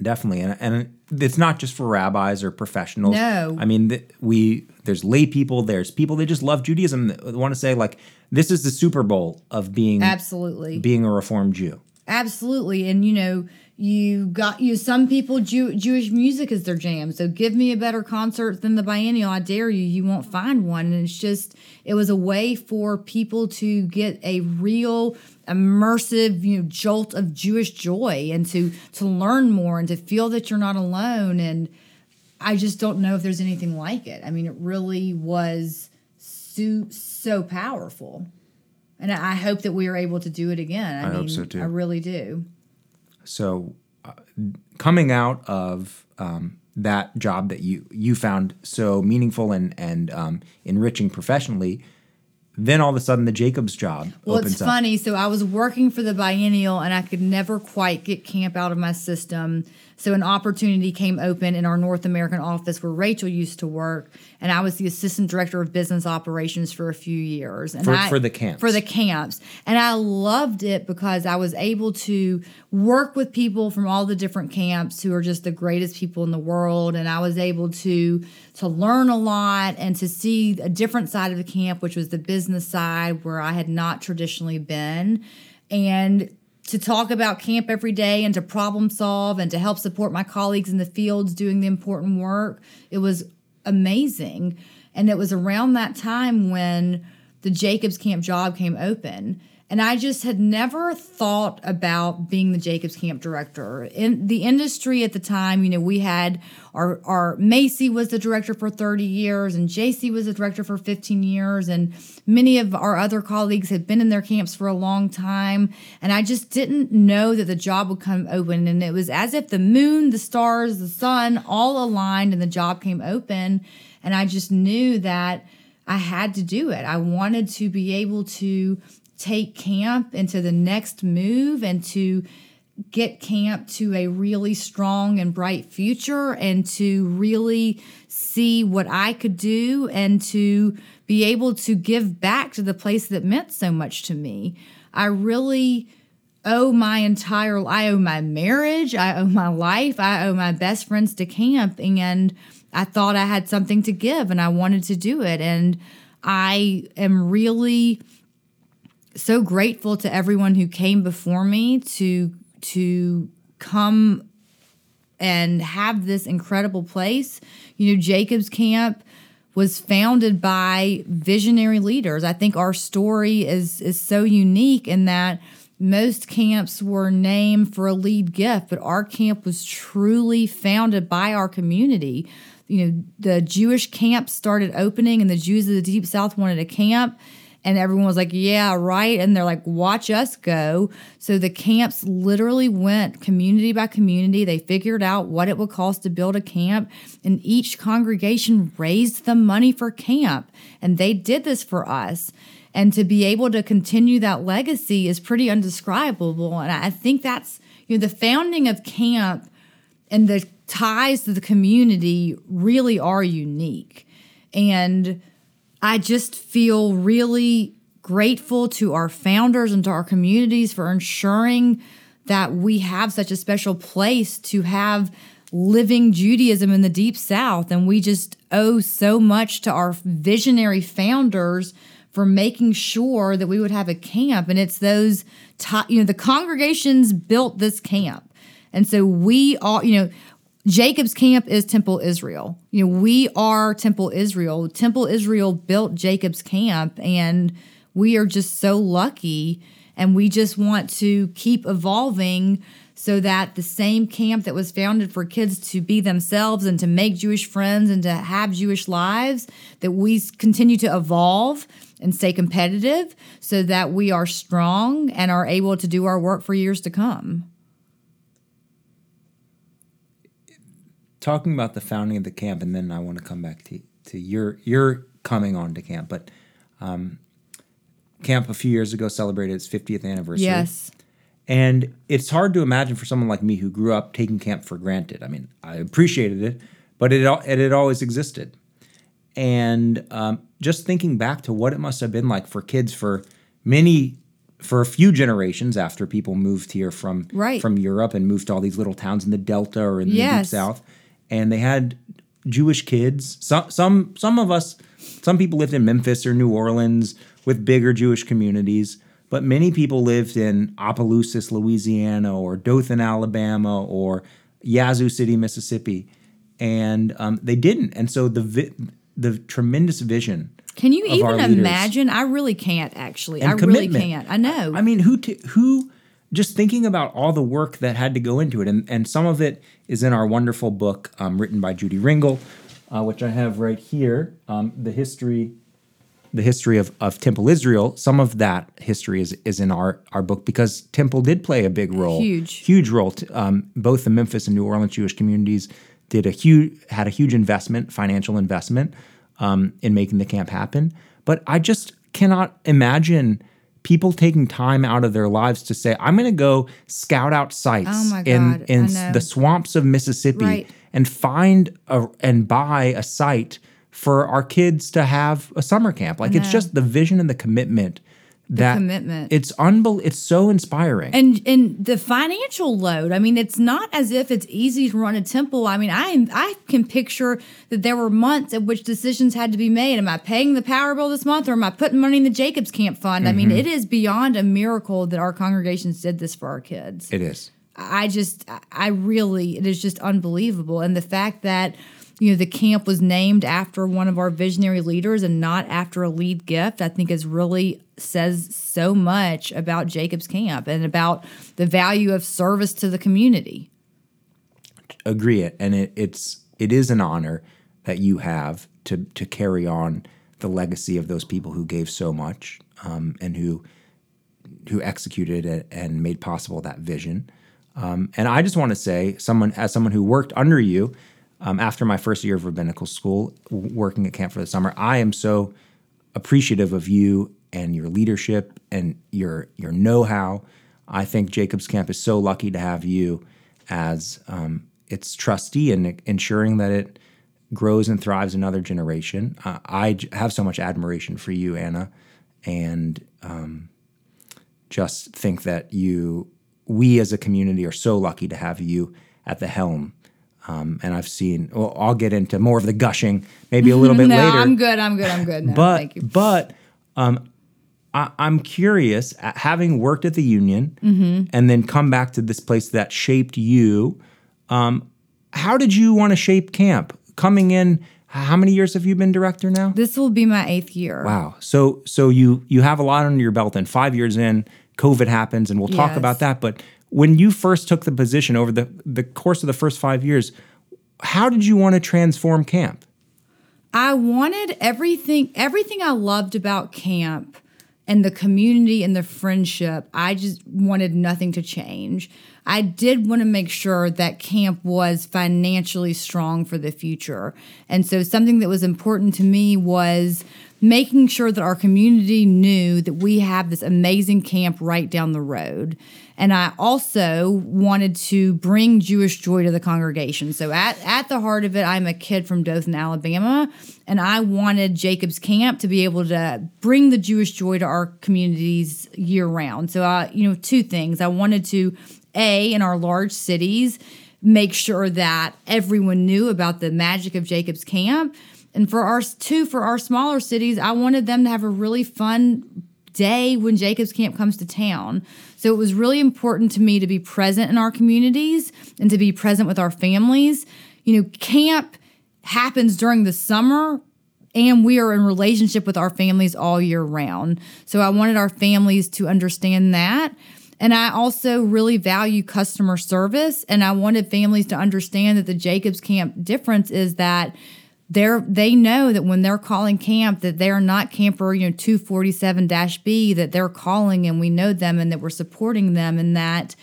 definitely. And, and it's not just for rabbis or professionals. No. I mean, th- we there's lay people, there's people that just love Judaism that want to say like, this is the Super Bowl of being Absolutely. being a Reformed Jew. Absolutely. And you know, you got you some people Jew, Jewish music is their jam. So give me a better concert than the biennial. I dare you. You won't find one. And it's just it was a way for people to get a real immersive, you know, jolt of Jewish joy and to to learn more and to feel that you're not alone. And I just don't know if there's anything like it. I mean, it really was so so powerful. And I hope that we are able to do it again. I, I mean, hope so, too. I really do. So, uh, coming out of um, that job that you you found so meaningful and and um, enriching professionally, then all of a sudden the Jacobs job Well, opens it's up. funny. So I was working for the biennial and I could never quite get camp out of my system. So an opportunity came open in our North American office where Rachel used to work, and I was the assistant director of business operations for a few years. And For- I, for the camps. For the camps, and I loved it because I was able to work with people from all the different camps who are just the greatest people in the world, and I was able to to learn a lot and to see a different side of the camp, which was the business side where I had not traditionally been, and to talk about camp every day and to problem solve and to help support my colleagues in the fields doing the important work. It was amazing. And it was around that time when the Jacobs Camp job came open. And I just had never thought about being the Jacobs Camp director. In the industry at the time, you know, we had our, our Macy was the director for 30 years, and JC was the director for 15 years, and many of our other colleagues had been in their camps for a long time. And I just didn't know that the job would come open. And it was as if the moon, the stars, the sun all aligned, and the job came open. And I just knew that I had to do it. I wanted to be able to take camp into the next move and to get camp to a really strong and bright future and to really see what I could do and to be able to give back to the place that meant so much to me. I really owe my entire I owe my marriage, I owe my life, I owe my best friends to camp and I thought I had something to give and I wanted to do it and I am really so grateful to everyone who came before me to to come and have this incredible place. You know, Jacob's Camp was founded by visionary leaders. I think our story is is so unique in that most camps were named for a lead gift, but our camp was truly founded by our community. You know, the Jewish camp started opening and the Jews of the Deep South wanted a camp and everyone was like, yeah, right. And they're like, watch us go. So the camps literally went community by community. They figured out what it would cost to build a camp, and each congregation raised the money for camp. And they did this for us. And to be able to continue that legacy is pretty undescribable. And I think that's, you know, the founding of camp and the ties to the community really are unique. And I just feel really grateful to our founders and to our communities for ensuring that we have such a special place to have living Judaism in the deep south. And we just owe so much to our visionary founders for making sure that we would have a camp. And it's those you know the congregations built this camp. And so we all you know Jacob's camp is Temple Israel. You know, we are Temple Israel. Temple Israel built Jacob's camp, and we are just so lucky. And we just want to keep evolving so that the same camp that was founded for kids to be themselves and to make Jewish friends and to have Jewish lives, that we continue to evolve and stay competitive so that we are strong and are able to do our work for years to come. Talking about the founding of the camp, and then I want to come back to to your your coming on to camp. But um, camp a few years ago celebrated its 50th anniversary. Yes. And it's hard to imagine for someone like me who grew up taking camp for granted. I mean, I appreciated it, but it it had always existed. And um, just thinking back to what it must have been like for kids for many for a few generations after people moved here from right. from Europe and moved to all these little towns in the Delta or in the deep South and they had Jewish kids. Some some some of us, some people lived in Memphis or New Orleans with bigger Jewish communities, but many people lived in Opelousas, Louisiana, or Dothan, Alabama, or Yazoo City, Mississippi, and um, they didn't. And so the vi- the tremendous vision. Can you even imagine? I really can't. Actually, I really can't. I know. I mean, who t- who just thinking about all the work that had to go into it, and and some of it is in our wonderful book um, written by Judy Ringel, uh, which I have right here. Um, the history, the history of, of Temple Israel. Some of that history is is in our our book because Temple did play a big role, huge, huge role. um, both the Memphis and New Orleans Jewish communities did a huge had a huge investment, financial investment, um, in making the camp happen. But I just cannot imagine people taking time out of their lives to say, I'm going to go scout out sites oh in, in the swamps of Mississippi right. and find a, and buy a site for our kids to have a summer camp. Like it's just the vision and the commitment that commitment. It's unbel- It's so inspiring. And and the financial load. I mean, it's not as if it's easy to run a temple. I mean, I I can picture that there were months at which decisions had to be made. Am I paying the power bill this month, or am I putting money in the Jacobs Camp Fund? Mm-hmm. I mean, mm-hmm. it is beyond a miracle that our congregations did this for our kids. It is. I just, I really, it is just unbelievable, and the fact that you know the camp was named after one of our visionary leaders and not after a lead gift i think is really says so much about jacob's camp and about the value of service to the community. Agree it and it, it's it is an honor that you have to to carry on the legacy of those people who gave so much um, and who who executed it and made possible that vision. Um, and i just want to say someone as someone who worked under you um, after my first year of rabbinical school, working at camp for the summer, I am so appreciative of you and your leadership and your your know-how. I think Jacob's Camp is so lucky to have you as um, its trustee and ensuring that it grows and thrives another generation. Uh, I have so much admiration for you, Anna, and um, just think that you, we as a community, are so lucky to have you at the helm um, and I've seen. Well, I'll get into more of the gushing maybe a little (laughs) bit no, later. I'm good. I'm good. I'm good. No, but but um, I, am curious, having worked at the union mm-hmm. and then come back to this place that shaped you. Um, how did you want to shape camp? Coming in, how many years have you been director now? This will be my eighth year. Wow. So so you you have a lot under your belt, and five years in, COVID happens, and we'll talk yes. about that. But when you first took the position over the, the course of the first five years, how did you want to transform camp? I wanted everything everything I loved about camp and the community and the friendship. I just wanted nothing to change. I did want to make sure that camp was financially strong for the future. And so something that was important to me was making sure that our community knew that we have this amazing camp right down the road. And I also wanted to bring Jewish joy to the congregation. So at, at the heart of it, I'm a kid from Dothan, Alabama, and I wanted Jacob's Camp to be able to bring the Jewish joy to our communities year round. So I, you know, two things. I wanted to a in our large cities make sure that everyone knew about the magic of Jacob's Camp. And for our two for our smaller cities, I wanted them to have a really fun day when Jacob's Camp comes to town. So it was really important to me to be present in our communities and to be present with our families. You know, camp happens during the summer and we are in relationship with our families all year round. So I wanted our families to understand that. And I also really value customer service and I wanted families to understand that the Jacobs Camp difference is that they're they know that when they're calling camp that they're not camper you know 247-b that they're calling and we know them and that we're supporting them and that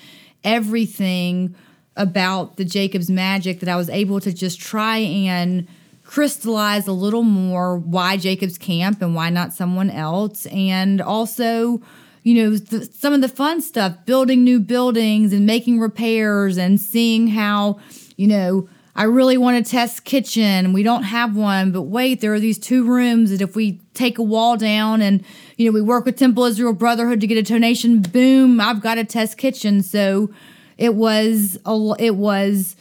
everything about the jacobs magic that i was able to just try and crystallize a little more why jacobs camp and why not someone else. And also you know th- some of the fun stuff building new buildings and making repairs and seeing how you know I really want a test kitchen. We don't have one, but wait, there are these two rooms that if we take a wall down and you know we work with Temple Israel Brotherhood to get a donation, boom, I've got a test kitchen. So it was a, it was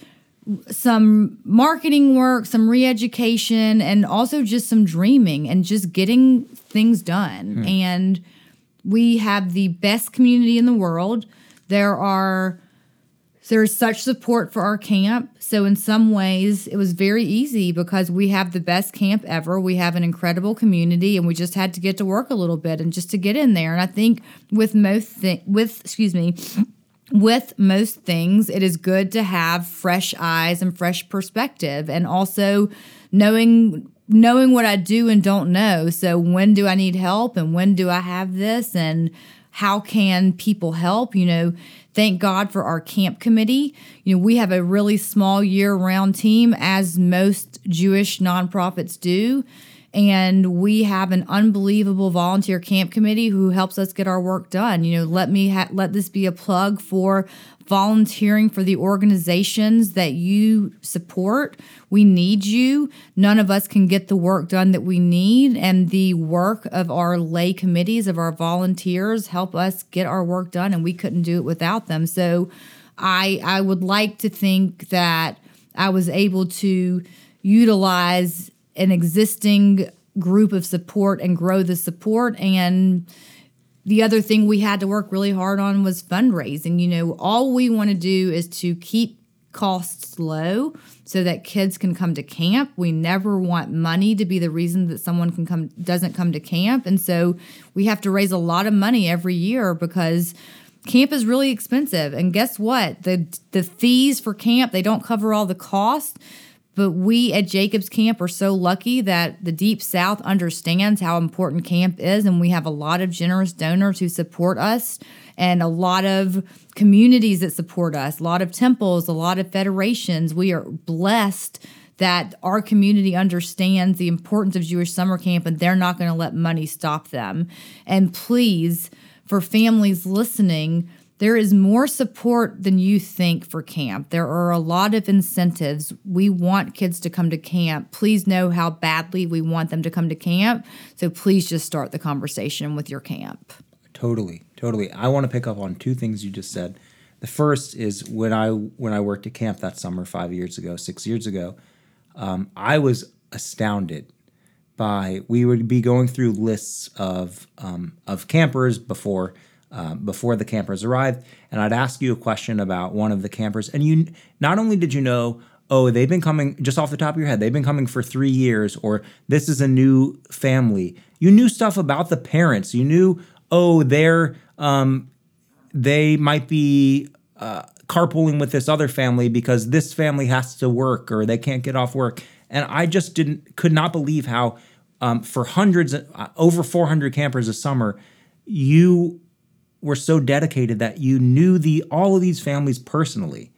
some marketing work, some re-education, and also just some dreaming and just getting things done. Hmm. And we have the best community in the world. There are there's such support for our camp. So, in some ways, it was very easy because we have the best camp ever. We have an incredible community, and we just had to get to work a little bit and just to get in there. And I think with most thi- with excuse me, with most things, it is good to have fresh eyes and fresh perspective, and also knowing knowing what I do and don't know. So, when do I need help, and when do I have this, and how can people help? You know Thank God for our camp committee. You know, we have a really small year round team, as most Jewish nonprofits do. And we have an unbelievable volunteer camp committee who helps us get our work done. You know, let me ha- let this be a plug for volunteering for the organizations that you support. We need you. None of us can get the work done that we need. And the work of our lay committees, of our volunteers, help us get our work done. And we couldn't do it without them. So I, I would like to think that I was able to utilize an existing group of support and grow the support and the other thing we had to work really hard on was fundraising. You know, all we want to do is to keep costs low so that kids can come to camp. We never want money to be the reason that someone can come doesn't come to camp. And so we have to raise a lot of money every year because camp is really expensive. And guess what? The the fees for camp, they don't cover all the costs. But we at Jacobs Camp are so lucky that the Deep South understands how important camp is, and we have a lot of generous donors who support us and a lot of communities that support us, a lot of temples, a lot of federations. We are blessed that our community understands the importance of Jewish summer camp and they're not going to let money stop them. And please, for families listening, there is more support than you think for camp. There are a lot of incentives. We want kids to come to camp. Please know how badly we want them to come to camp. So please just start the conversation with your camp. Totally. Totally. I want to pick up on two things you just said. The first is when I when I worked at camp that summer 5 years ago, 6 years ago, um, I was astounded by we would be going through lists of um, of campers before uh, before the campers arrived, and I'd ask you a question about one of the campers, and you not only did you know, oh, they've been coming just off the top of your head, they've been coming for three years, or this is a new family. You knew stuff about the parents. You knew, oh, they're um, they might be uh, carpooling with this other family because this family has to work or they can't get off work. And I just didn't could not believe how um, for hundreds uh, over 400 campers a summer you were so dedicated that you knew the all of these families personally.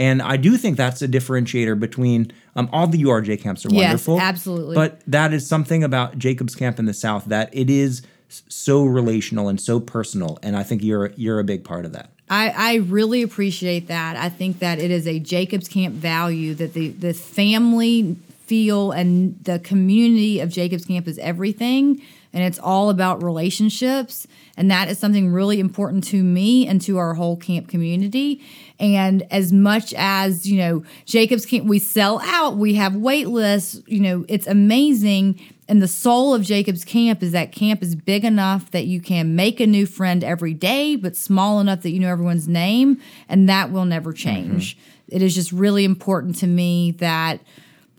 And I do think that's a differentiator between Um, all the URJ camps are Yes, wonderful. absolutely. But that is something about Jacobs Camp in the South that it is so relational and so personal, and I think you're you're a big part of that. I, I really appreciate that. I think that it is a Jacobs Camp value that the, the family feel and the community of Jacobs Camp is everything. And it's all about relationships. And that is something really important to me and to our whole camp community. And as much as, you know, Jacobs Camp, we sell out, we have wait lists, you know, it's amazing. And the soul of Jacob's camp is that camp is big enough that you can make a new friend every day, but small enough that you know everyone's name, and that will never mm-hmm. change. It is just really important to me that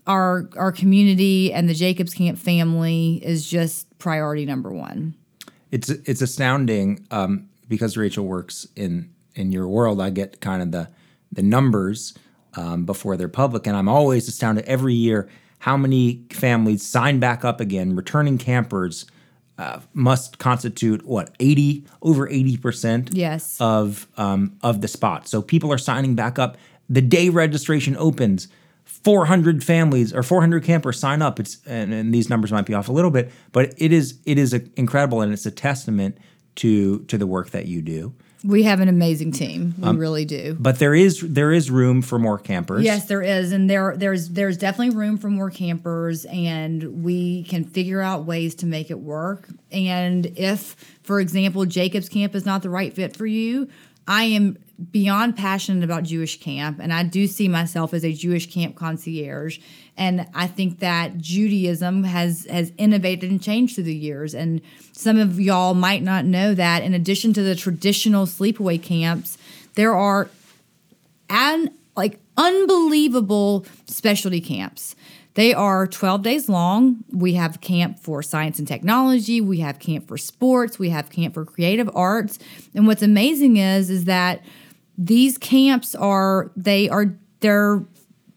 our our community and the Jacobs camp family is just priority number one. It's it's astounding um, because Rachel works in in your world. I get kind of the the numbers um, before they're public, and I'm always astounded every year how many families sign back up again. Returning campers uh, must constitute what eighty over eighty percent Yes. of um, of the spot. So people are signing back up. The day registration opens, 400 families or 400 campers sign up. It's and, and these numbers might be off a little bit, but it is it is a, incredible and it's a testament to to the work that you do. We have an amazing team. We um, really do. But there is there is room for more campers. Yes, there is, and there there's there's definitely room for more campers, and we can figure out ways to make it work. And if, for example, Jacob's camp is not the right fit for you, I am beyond passionate about Jewish camp, and I do see myself as a Jewish camp concierge. And I think that Judaism has has innovated and changed through the years. And some of y'all might not know that in addition to the traditional sleepaway camps, there are and like unbelievable specialty camps. They are 12 days long. We have camp for science and technology, we have camp for sports, we have camp for creative arts. And what's amazing is is that these camps are they are they're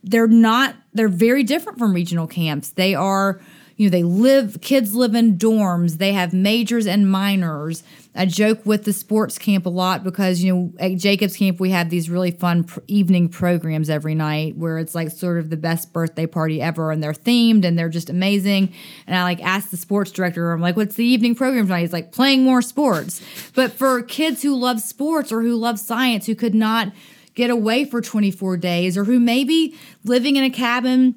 they're not they're very different from regional camps. They are you know they live kids live in dorms. They have majors and minors. I joke with the sports camp a lot because you know at jacobs camp we have these really fun pr- evening programs every night where it's like sort of the best birthday party ever and they're themed and they're just amazing. And i like ask the sports director i'm like what's the evening program tonight? He's like playing more sports. But for kids who love sports or who love science who could not get away for 24 days or who maybe living in a cabin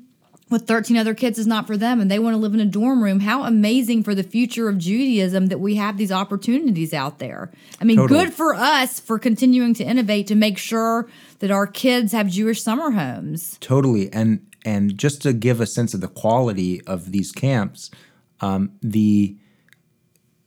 with 13 other kids is not for them and they want to live in a dorm room. How amazing for the future of Judaism that we have these opportunities out there. I mean, Totally. good for us for continuing to innovate to make sure that our kids have Jewish summer homes. Totally, and and just to give a sense of the quality of these camps, um, the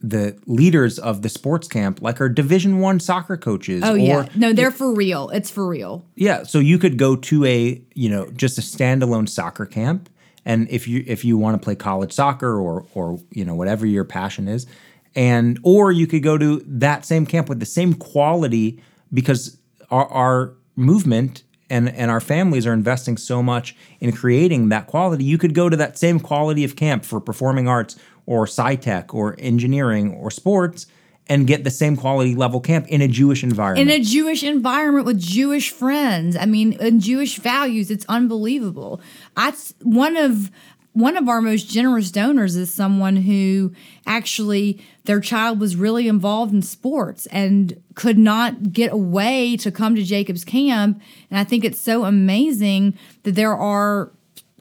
the leaders of the sports camp like are Division One soccer coaches. Oh or, yeah. No, they're for real. It's for real. Yeah, so you could go to a you know just a standalone soccer camp, and if you if you want to play college soccer or or you know whatever your passion is, and or you could go to that same camp with the same quality because our, our movement and and our families are investing so much in creating that quality. You could go to that same quality of camp for performing arts or sci-tech or engineering or sports and get the same quality level camp in a Jewish environment. in a Jewish environment with Jewish friends. I mean, in Jewish values. It's unbelievable. I one of one of our most generous donors is someone who actually their child was really involved in sports and could not get away to come to Jacob's camp. And I think it's so amazing that there are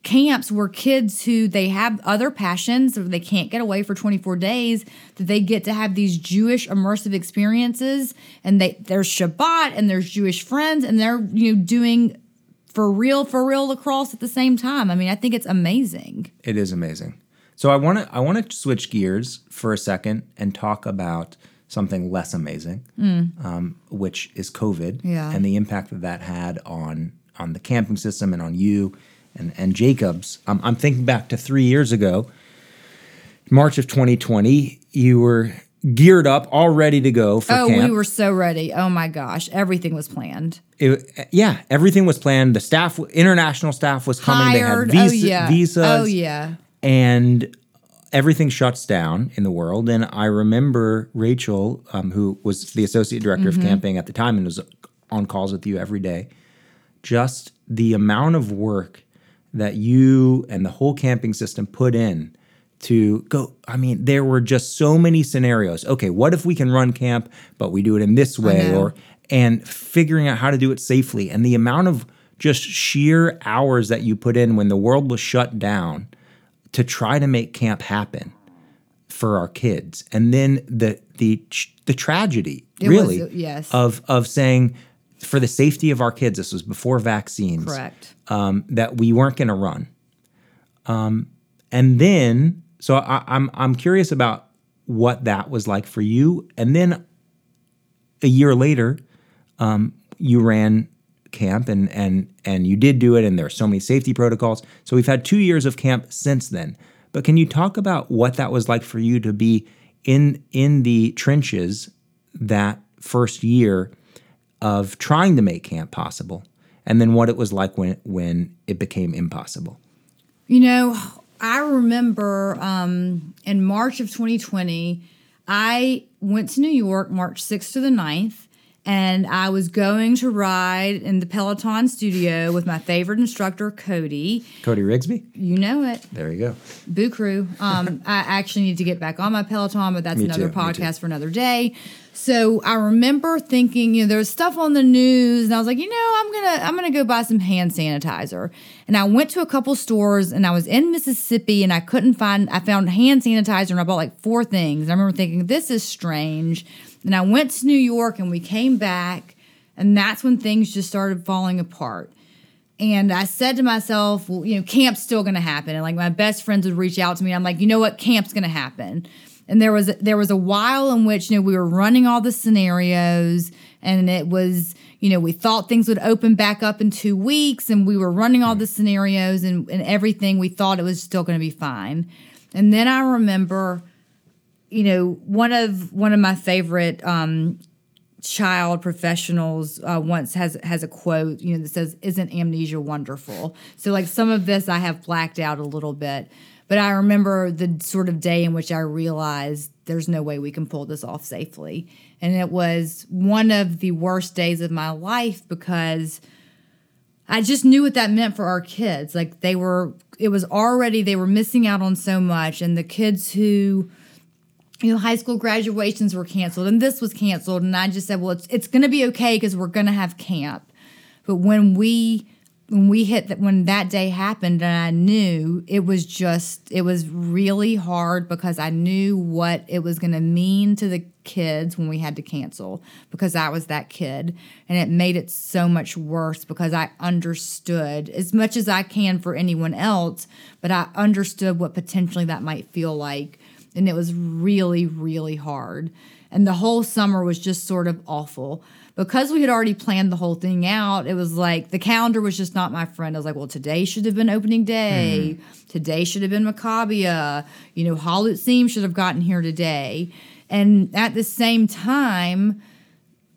camps where kids who they have other passions or they can't get away for 24 days that they get to have these jewish immersive experiences and they there's shabbat and there's jewish friends and they're you know doing for real for real lacrosse at the same time i mean i think it's amazing It is amazing. So I want to I want to switch gears for a second and talk about something less amazing, um, which is COVID Yeah. and the impact that that had on on the camping system and on you and and Jacobs. Um, I'm thinking back to three years ago, March of 2020. You were geared up, all ready to go for oh camp. we were so ready oh my gosh everything was planned It- yeah, everything was planned. The staff, international staff, was coming. hired They had oh yeah visas. oh yeah and everything shuts down in the world. And I remember Rachel, um, who was the associate director Mm-hmm. of camping at the time and was on calls with you every day, just the amount of work that you and the whole camping system put in to go i mean there were just so many scenarios. Okay what if we can run camp but we do it in this way? or and figuring out how to do it safely. And the amount of just sheer hours that you put in when the world was shut down to try to make camp happen for our kids. And then the the the tragedy It really uh, yes. of of saying for the safety of our kids this was before vaccines Correct. um, that we weren't going to run. Um, and then, so I, I'm I'm curious about what that was like for you. And then a year later, um, you ran camp and and and you did do it, and there are so many safety protocols. So we've had two years of camp since then. But can you talk about what that was like for you to be in in the trenches that first year of trying to make camp possible, and then what it was like when when it became impossible? You know, I remember um, in March of 2020, I went to New York March 6th to the 9th, and I was going to ride in the Peloton studio with my favorite instructor, Cody. Cody Rigsby. You know it. There you go. Boo Crew. Um, (laughs) I actually need to get back on my Peloton, but that's Me another too, podcast for another day. So I remember thinking, you know, there was stuff on the news, and I was like, you know, I'm gonna I'm gonna go buy some hand sanitizer. And I went to a couple stores, and I was in Mississippi, and I couldn't find. I found hand sanitizer, and I bought like four things. And I remember thinking, this is strange. And I went to New York, and we came back, and that's when things just started falling apart. And I said to myself, well, you know, camp's still to happen. And like my best friends would reach out to me. I'm like, you know what, camp's to happen. And there was there was a while in which you know we were running all the scenarios, and it was you know we thought things would open back up in two weeks, and we were running all the scenarios and, and everything. We thought it was still going to be fine. And then I remember, you know, one of one of my favorite um, child professionals uh, once has has a quote you know that says isn't amnesia wonderful so like some of this i have blacked out a little bit but i remember the sort of day in which i realized there's no way we can pull this off safely and it was one of the worst days of my life because I just knew what that meant for our kids. Like they were, it was already, they were missing out on so much. And the kids who, you know, high school graduations were canceled and this was canceled. And I just said, well, it's, it's going to be okay because we're going to have camp. But when we, when we hit that, when that day happened and I knew it was just, it was really hard because I knew what it was going to mean to the kids when we had to cancel because I was that kid. And it made it so much worse because I understood as much as I can for anyone else, but I understood what potentially that might feel like. And it was really, really hard. And the whole summer was just sort of awful. Because we had already planned the whole thing out, it was like the calendar was just not my friend. I was like, well, today should have been opening day. Hmm. Today should have been Maccabia. You know, Seam should have gotten here today. And at the same time,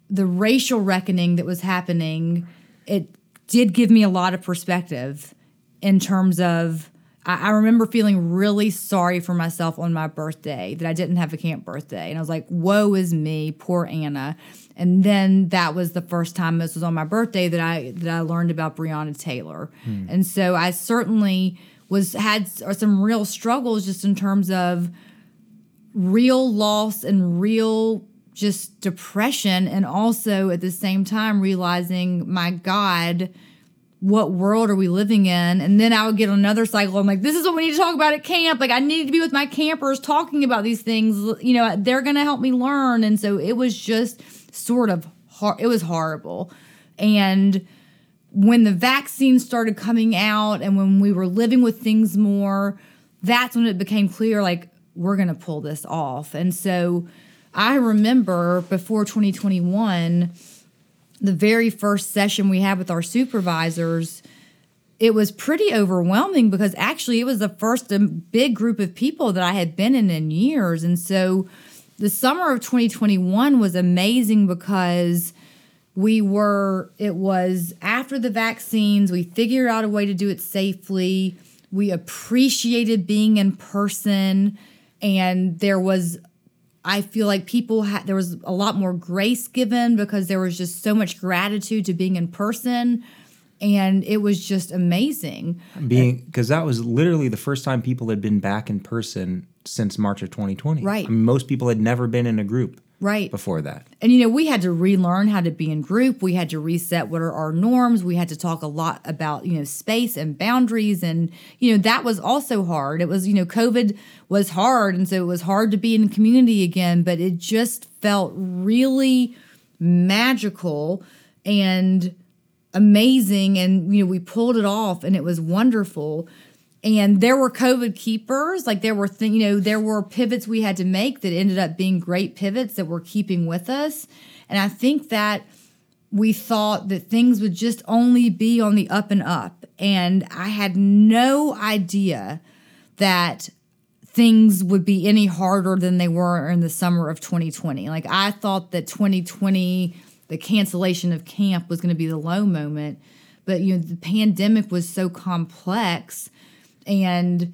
the racial reckoning that was happening, it did give me a lot of perspective in terms of. I, I remember feeling really sorry for myself on my birthday that I didn't have a camp birthday. And I was like, woe is me, poor Anna. And then that was the first time this was on my birthday that I that I learned about Breonna Taylor. Hmm. And so I certainly was had some real struggles just in terms of real loss and real just depression and also at the same time realizing my god what world are we living in? And then i would get another cycle. I'm like this is what we need to talk about at camp. Like i need to be with my campers talking about these things. You know they're going to help me learn. And so it was just sort of hard it was horrible and when the vaccines started coming out and when we were living with things more, that's when it became clear like we're going to pull this off. And so I remember before 2021, the very first session we had with our supervisors, it was pretty overwhelming because actually it was the first um, big group of people that I had been in in years. And so the summer of 2021 was amazing because we were it was after the vaccines we figured out a way to do it safely. We appreciated being in person and there was i feel like people had there was a lot more grace given because there was just so much gratitude to being in person and it was just amazing. Being because that was literally the first time people had been back in person since March of 2020. Right. I mean, most people had never been in a group Right. before that. And you know, we had to relearn how to be in group. We had to reset what are our norms. We had to talk a lot about, you know, space and boundaries and you know, that was also hard. It was, you know, COVID was hard and so it was hard to be in community again, but it just felt really magical and amazing and you know, we pulled it off and it was wonderful. And there were covid keepers like there were th- you know there were pivots we had to make that ended up being great pivots that were keeping with us. And i think that we thought that things would just only be on the up and up. And i had no idea that things would be any harder than they were in the summer of 2020 like i thought that 2020 the cancellation of camp was going to be the low moment but you know the pandemic was so complex and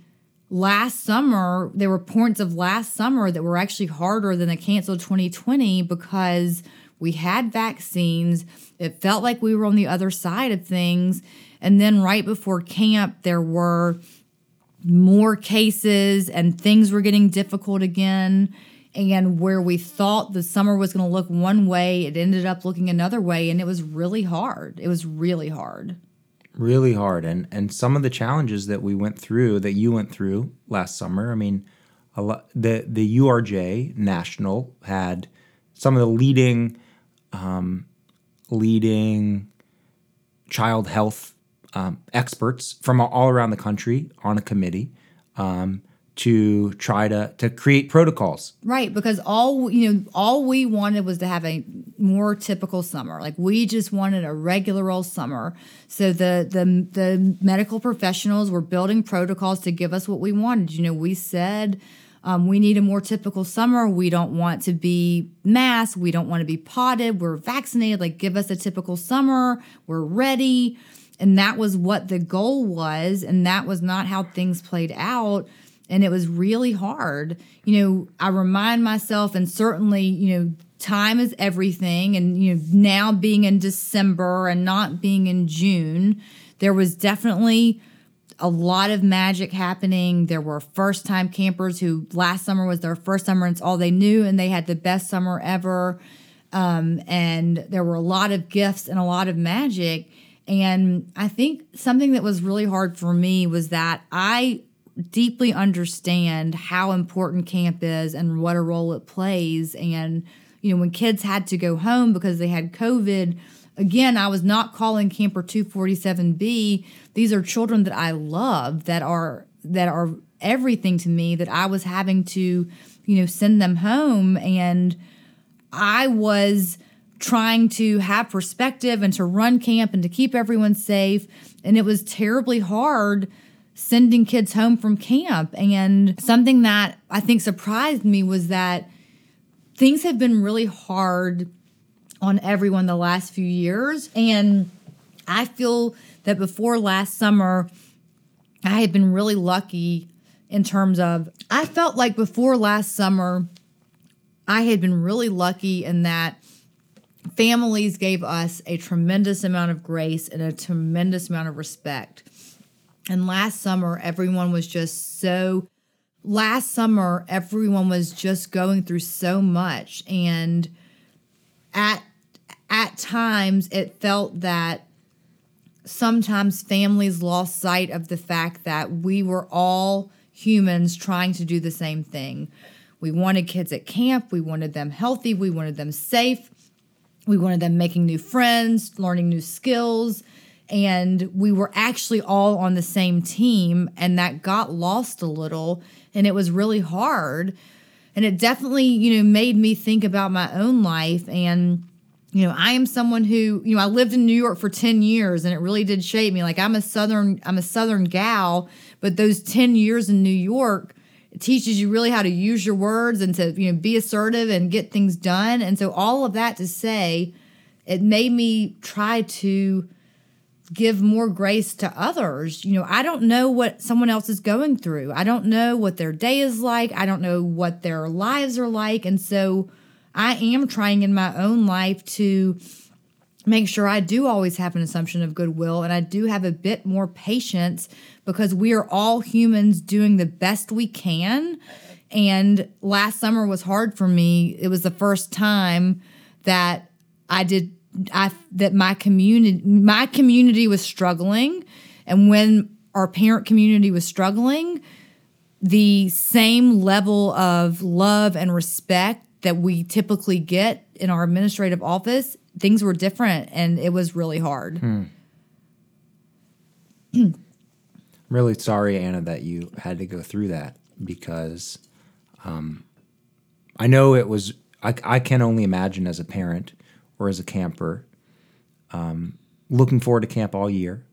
last summer, there were points of last summer that were actually harder than the canceled 2020 because we had vaccines. It felt like we were on the other side of things. And then right before camp, there were more cases and things were getting difficult again. And where we thought the summer was going to look one way, it ended up looking another way. And it was really hard. It was really hard. really hard and and some of the challenges that we went through that you went through last summer i mean a lot the the urj national had some of the leading um, leading child health um, experts from all around the country on a committee um, to try to to create protocols Right, because all you know, all we wanted was to have a more typical summer. Like we just wanted a regular old summer. So the the the medical professionals were building protocols to give us what we wanted. You know, we said um, we need a more typical summer. We don't want to be masked. We don't want to be potted. We're vaccinated. Like, give us a typical summer. We're ready. And that was what the goal was. And that was not how things played out and it was really hard. You know, I remind myself, and certainly, you know, time is everything. And, you know, now being in December and not being in June, there was definitely a lot of magic happening. There were first time campers who last summer was their first summer and it's all they knew, and they had the best summer ever. Um, and there were a lot of gifts and a lot of magic. And I think something that was really hard for me was that I deeply understand how important camp is and what a role it plays. And, you know, when kids had to go home because they had COVID, again, I was not calling camper 247B. These are children that I love that are that are everything to me that I was having to, you know, send them home and I was trying to have perspective and to run camp and to keep everyone safe and it was terribly hard sending kids home from camp. And something that I think surprised me was that things have been really hard on everyone the last few years. And I feel that before last summer, I had been really lucky in terms of, I felt like before last summer, I had been really lucky in that families gave us a tremendous amount of grace and a tremendous amount of respect. And last summer, everyone was just so, last summer, everyone was just going through so much. And at, at times, it felt that sometimes families lost sight of the fact that we were all humans trying to do the same thing. We wanted kids at camp, we wanted them healthy, we wanted them safe, we wanted them making new friends, learning new skills and we were actually all on the same team and that got lost a little and it was really hard. And it definitely you know made me think about my own life and you know i am someone who you know i lived in new york for 10 years and it really did shape me. Like i'm a southern i'm a southern gal but those 10 years in new york teaches you really how to use your words and to you know be assertive and get things done. And so all of that to say it made me try to give more grace to others. You know, I don't know what someone else is going through. I don't know what their day is like. I don't know what their lives are like. And so I am trying in my own life to make sure I do always have an assumption of goodwill and I do have a bit more patience because we are all humans doing the best we can. And last summer was hard for me. It was the first time that I did I that my community my community was struggling and when our parent community was struggling, the same level of love and respect that we typically get in our administrative office, things were different and it was really hard. Hmm. I'm really sorry, Anna, that you had to go through that because um, I know it was. I, I can only imagine as a parent or as a camper, um, looking forward to camp all year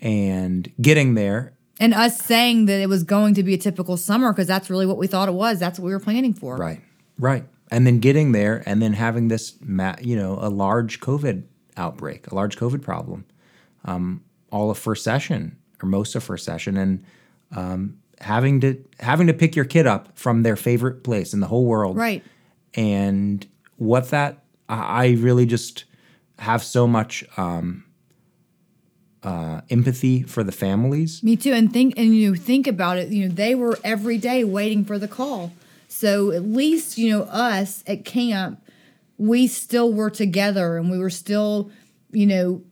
and getting there. And us saying that it was going to be a typical summer because that's really what we thought it was. That's what we were planning for. Right, right, and then getting there and then having this, ma- you know, a large COVID outbreak, a large COVID problem, um, all of first session or most of first session, and um, having to having to pick your kid up from their favorite place in the whole world, Right. and what that I really just have so much um, uh, empathy for the families. Me too. And think and you think about it, you know, they were every day waiting for the call. So at least, you know, us at camp, we still were together and we were still, you know,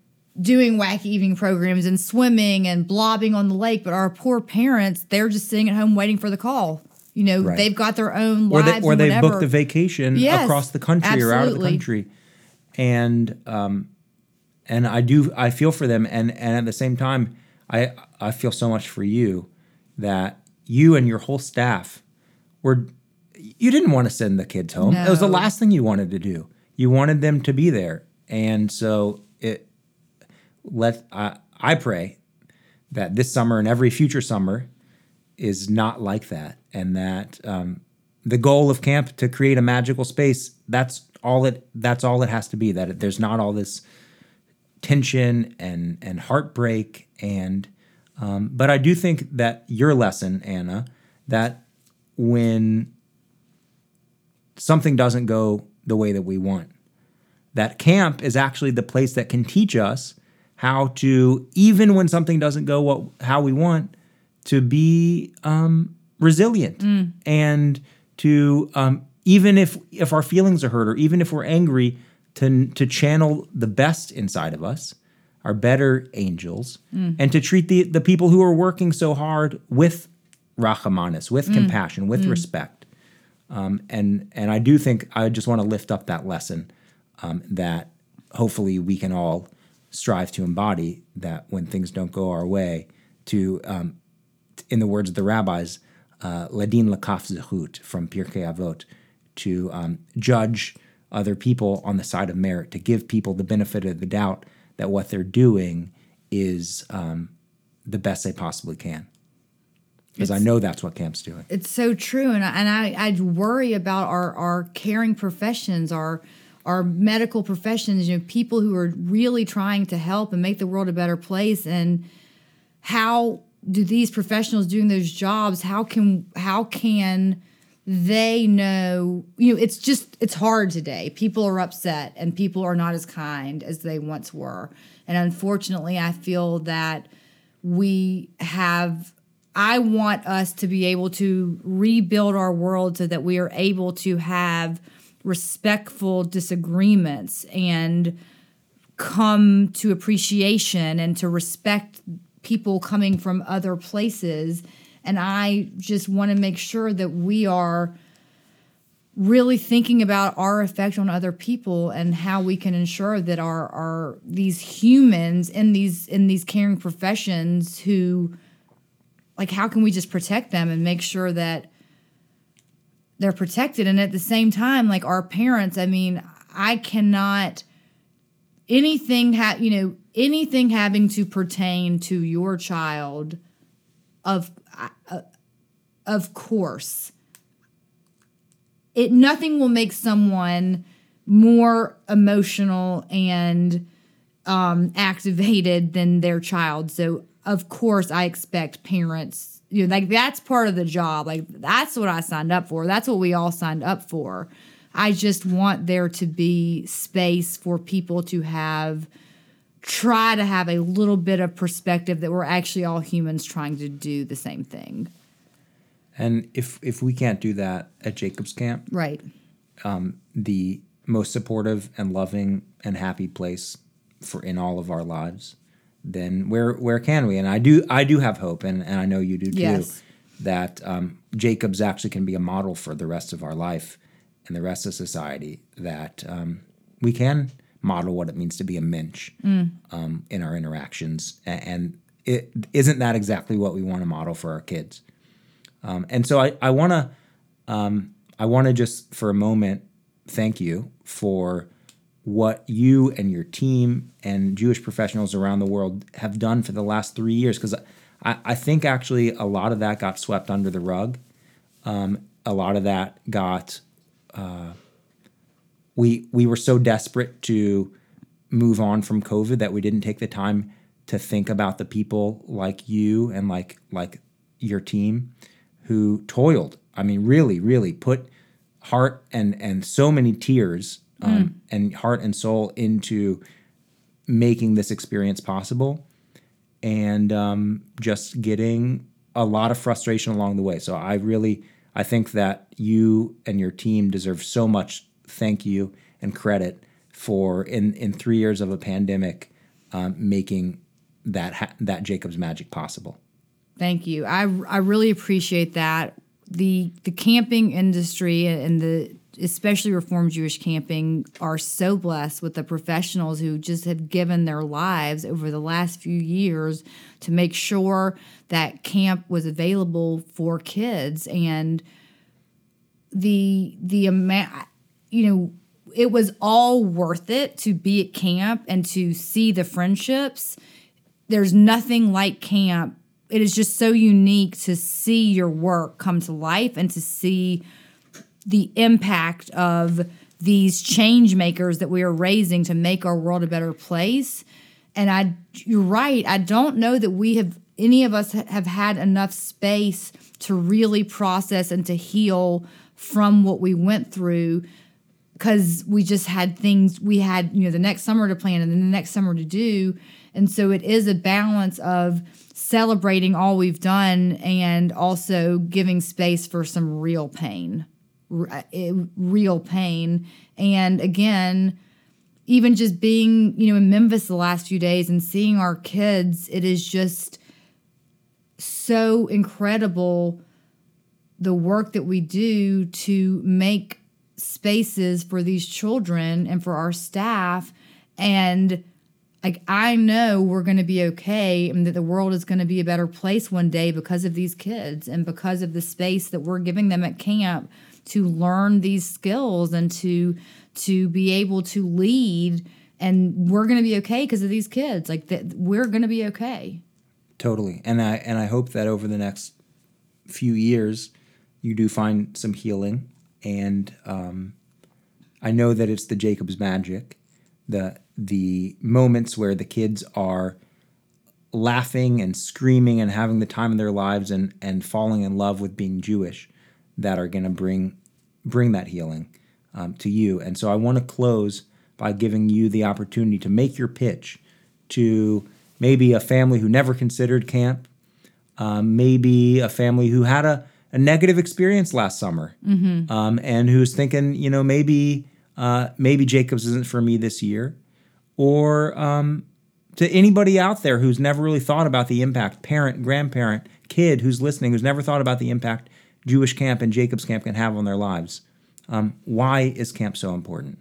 doing wacky evening programs and swimming and blobbing on the lake. But our poor parents, they're just sitting at home waiting for the call. You know, Right. they've got their own or lives they, or they whatever. booked a vacation Yes, across the country or out of the country. And um and i do i feel for them. And and at the same time i i feel so much for you that you and your whole staff were you didn't want to send the kids home. It was the last thing you wanted to do. You wanted them to be there. And so it let i i pray that this summer and every future summer is not like that and that um, the goal of camp to create a magical space that's all it that's all it has to be that it, there's not all this tension and and heartbreak and um, but i do think that your lesson anna that when something doesn't go the way that we want that camp is actually the place that can teach us how to even when something doesn't go what how we want to be um, resilient and to um, even if if our feelings are hurt or even if we're angry to to channel the best inside of us our better angels and to treat the the people who are working so hard with rachamanis with compassion with respect. Um, and and I do think I just want to lift up that lesson um, that hopefully we can all strive to embody that when things don't go our way to um, in the words of the rabbis ladin lakaf zehut from Pirkei Avot to um, judge other people on the side of merit to give people the benefit of the doubt that what they're doing is um, the best they possibly can because I know that's what camp's doing. It's so true, and I, and I I worry about our our caring professions, our our medical professions. You know, people who are really trying to help and make the world a better place. And how do these professionals doing those jobs? How can how can they know? You know, it's just it's hard today. People are upset, and people are not as kind as they once were. And unfortunately, I feel that we have I want us to be able to rebuild our world so that we are able to have respectful disagreements and come to appreciation and to respect people coming from other places. And I just want to make sure that we are really thinking about our effect on other people and how we can ensure that our, our these humans in these in these caring professions who like how can we just protect them and make sure that they're protected and at the same time like our parents i mean i cannot anything ha- you know anything having to pertain to your child of uh, of course it nothing will make someone more emotional and um, activated than their child. So of course I expect parents, you know, like that's part of the job. Like that's what I signed up for. That's what we all signed up for. I just want there to be space for people to have try to have a little bit of perspective that we're actually all humans trying to do the same thing. And if if we can't do that at Jacob's camp, Right. the most supportive and loving and happy place for in all of our lives, then where where can we? And I do I do have hope, and, and I know you do too, Yes. that um, Jacob's actually can be a model for the rest of our life and the rest of society. That um, we can model what it means to be a mensch um, in our interactions, and it isn't that exactly what we want to model for our kids. Um, and so I I want to I want to just for a moment thank you for what you and your team and Jewish professionals around the world have done for the last three years. Because I, I think actually a lot of that got swept under the rug. Um, a lot of that got. Uh, we we were so desperate to move on from COVID that we didn't take the time to think about the people like you and like like your team who toiled. I mean, really, really put heart and and so many tears um, and heart and soul into making this experience possible, and um, just getting a lot of frustration along the way. So I really I think that you and your team deserve so much thank you and credit for in in three years of a pandemic um, making that ha- that Jacob's magic possible. Thank you. I I really appreciate that. The the camping industry and the especially Reformed Jewish camping are so blessed with the professionals who just have given their lives over the last few years to make sure that camp was available for kids. And the the amount you know it was all worth it to be at camp and to see the friendships. There's nothing like camp. It is just so unique to see your work come to life and to see the impact of these change makers that we are raising to make our world a better place. And i you're right. I don't know that we have any of us have had enough space to really process and to heal from what we went through because we just had things we had you know the next summer to plan and then the next summer to do. And so it is a balance of celebrating all we've done and also giving space for some real pain Uh, eh, real pain. And again even just being you know in memphis the last few days and seeing our kids it is just so incredible the work that we do to make spaces for these children and for our staff. And like I know we're going to be okay and that the world is going to be a better place one day because of these kids and because of the space that we're giving them at camp to learn these skills and to to be able to lead. And we're going to be okay because of these kids. Like that we're going to be okay. Totally, and I and I hope that over the next few years, you do find some healing, and um, I know that it's the Jacob's magic, the the moments where the kids are laughing and screaming and having the time of their lives and and falling in love with being Jewish, that are going to bring bring that healing um, to you. And so I want to close by giving you the opportunity to make your pitch to maybe a family who never considered camp, um, maybe a family who had a, a negative experience last summer, um, and who's thinking, you know, maybe uh, maybe Jacobs isn't for me this year, or um, to anybody out there who's never really thought about the impact, parent, grandparent, kid who's listening, who's never thought about the impact Jewish camp and Jacobs camp can have on their lives. Um, why is camp so important?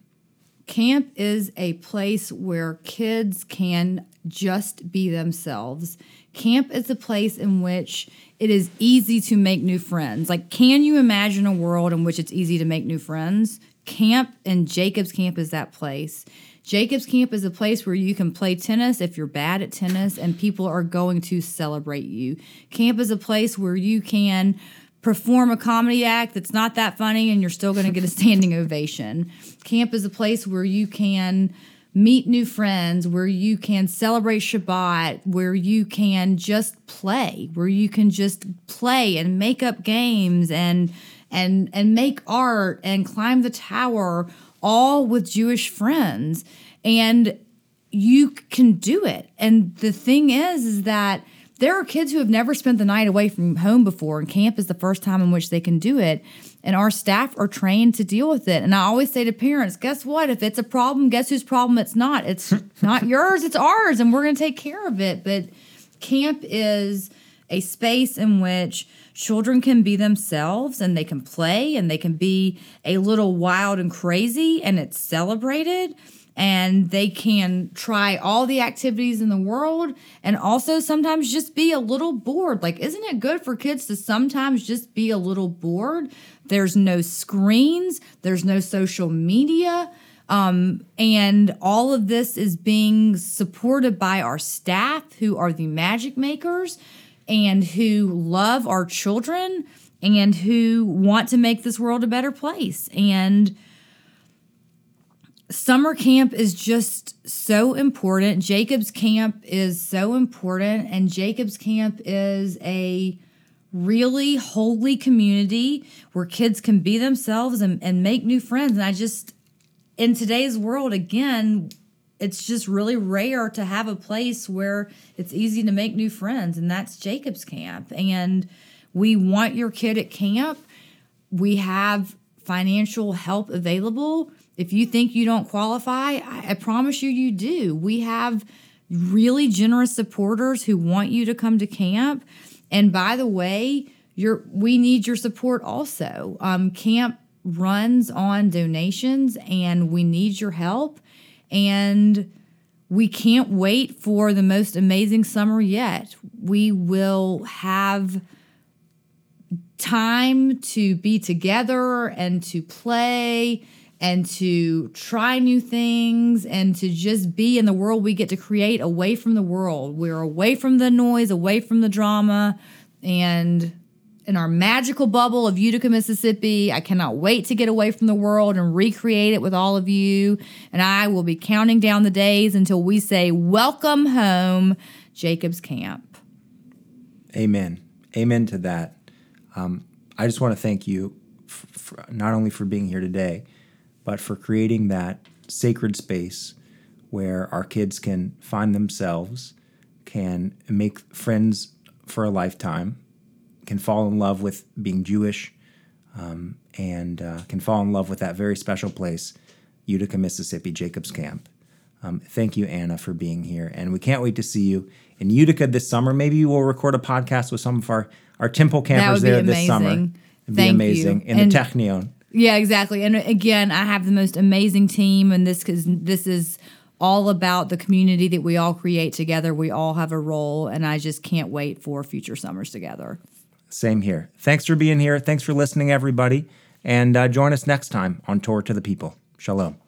Camp is a place where kids can just be themselves. Camp is a place in which it is easy to make new friends. Like, can you imagine a world in which it's easy to make new friends? Camp and Jacob's Camp is that place. Jacob's Camp is a place where you can play tennis if you're bad at tennis and people are going to celebrate you. Camp is a place where you can perform a comedy act that's not that funny and you're still going to get a (laughs) standing ovation. Camp is a place where you can meet new friends, where you can celebrate Shabbat, where you can just play, where you can just play and make up games and and and make art and climb the tower all with Jewish friends and you can do it. And the thing is is that there are kids who have never spent the night away from home before and camp is the first time in which they can do it and our staff are trained to deal with it. And I always say to parents, guess what? If it's a problem, guess whose problem it's not? It's (laughs) not yours, it's ours, and we're going to take care of it. But camp is a space in which children can be themselves and they can play and they can be a little wild and crazy and it's celebrated and they can try all the activities in the world and also sometimes just be a little bored. Like, isn't it good for kids to sometimes just be a little bored? There's no screens, there's no social media. Um, and all of this is being supported by our staff who are the magic makers and who love our children and who want to make this world a better place. And summer camp is just so important. Jacob's camp is so important. And Jacob's camp is a really holy community where kids can be themselves and, and make new friends. And I just, in today's world, again, it's just really rare to have a place where it's easy to make new friends, and that's Jacob's Camp. And we want your kid at camp. We have financial help available. If you think you don't qualify, I, I promise you, you do. We have really generous supporters who want you to come to camp. And by the way, you we need your support also. Um, camp runs on donations, and we need your help. And we can't wait for the most amazing summer yet. We will have time to be together and to play and to try new things and to just be in the world we get to create away from the world. We're away from the noise, away from the drama, and in our magical bubble of Utica, Mississippi. I cannot wait to get away from the world and recreate it with all of you. And I will be counting down the days until we say, Welcome home, Jacob's Camp. Amen. Amen to that. Um, I just want to thank you for, not only for being here today, but for creating that sacred space where our kids can find themselves, can make friends for a lifetime, can fall in love with being Jewish, um, and uh, can fall in love with that very special place, Utica, Mississippi, Jacob's Camp. Um, thank you, Anna, for being here. And we can't wait to see you in Utica this summer. Maybe we'll record a podcast with some of our, our Temple campers there this summer. It'd be Thank amazing. you. In And- the Technion. Yeah, exactly. And again, I have the most amazing team, and this because this is all about the community that we all create together. We all have a role, and I just can't wait for future summers together. Same here. Thanks for being here. Thanks for listening, everybody. And uh, join us next time on Torah to the People. Shalom.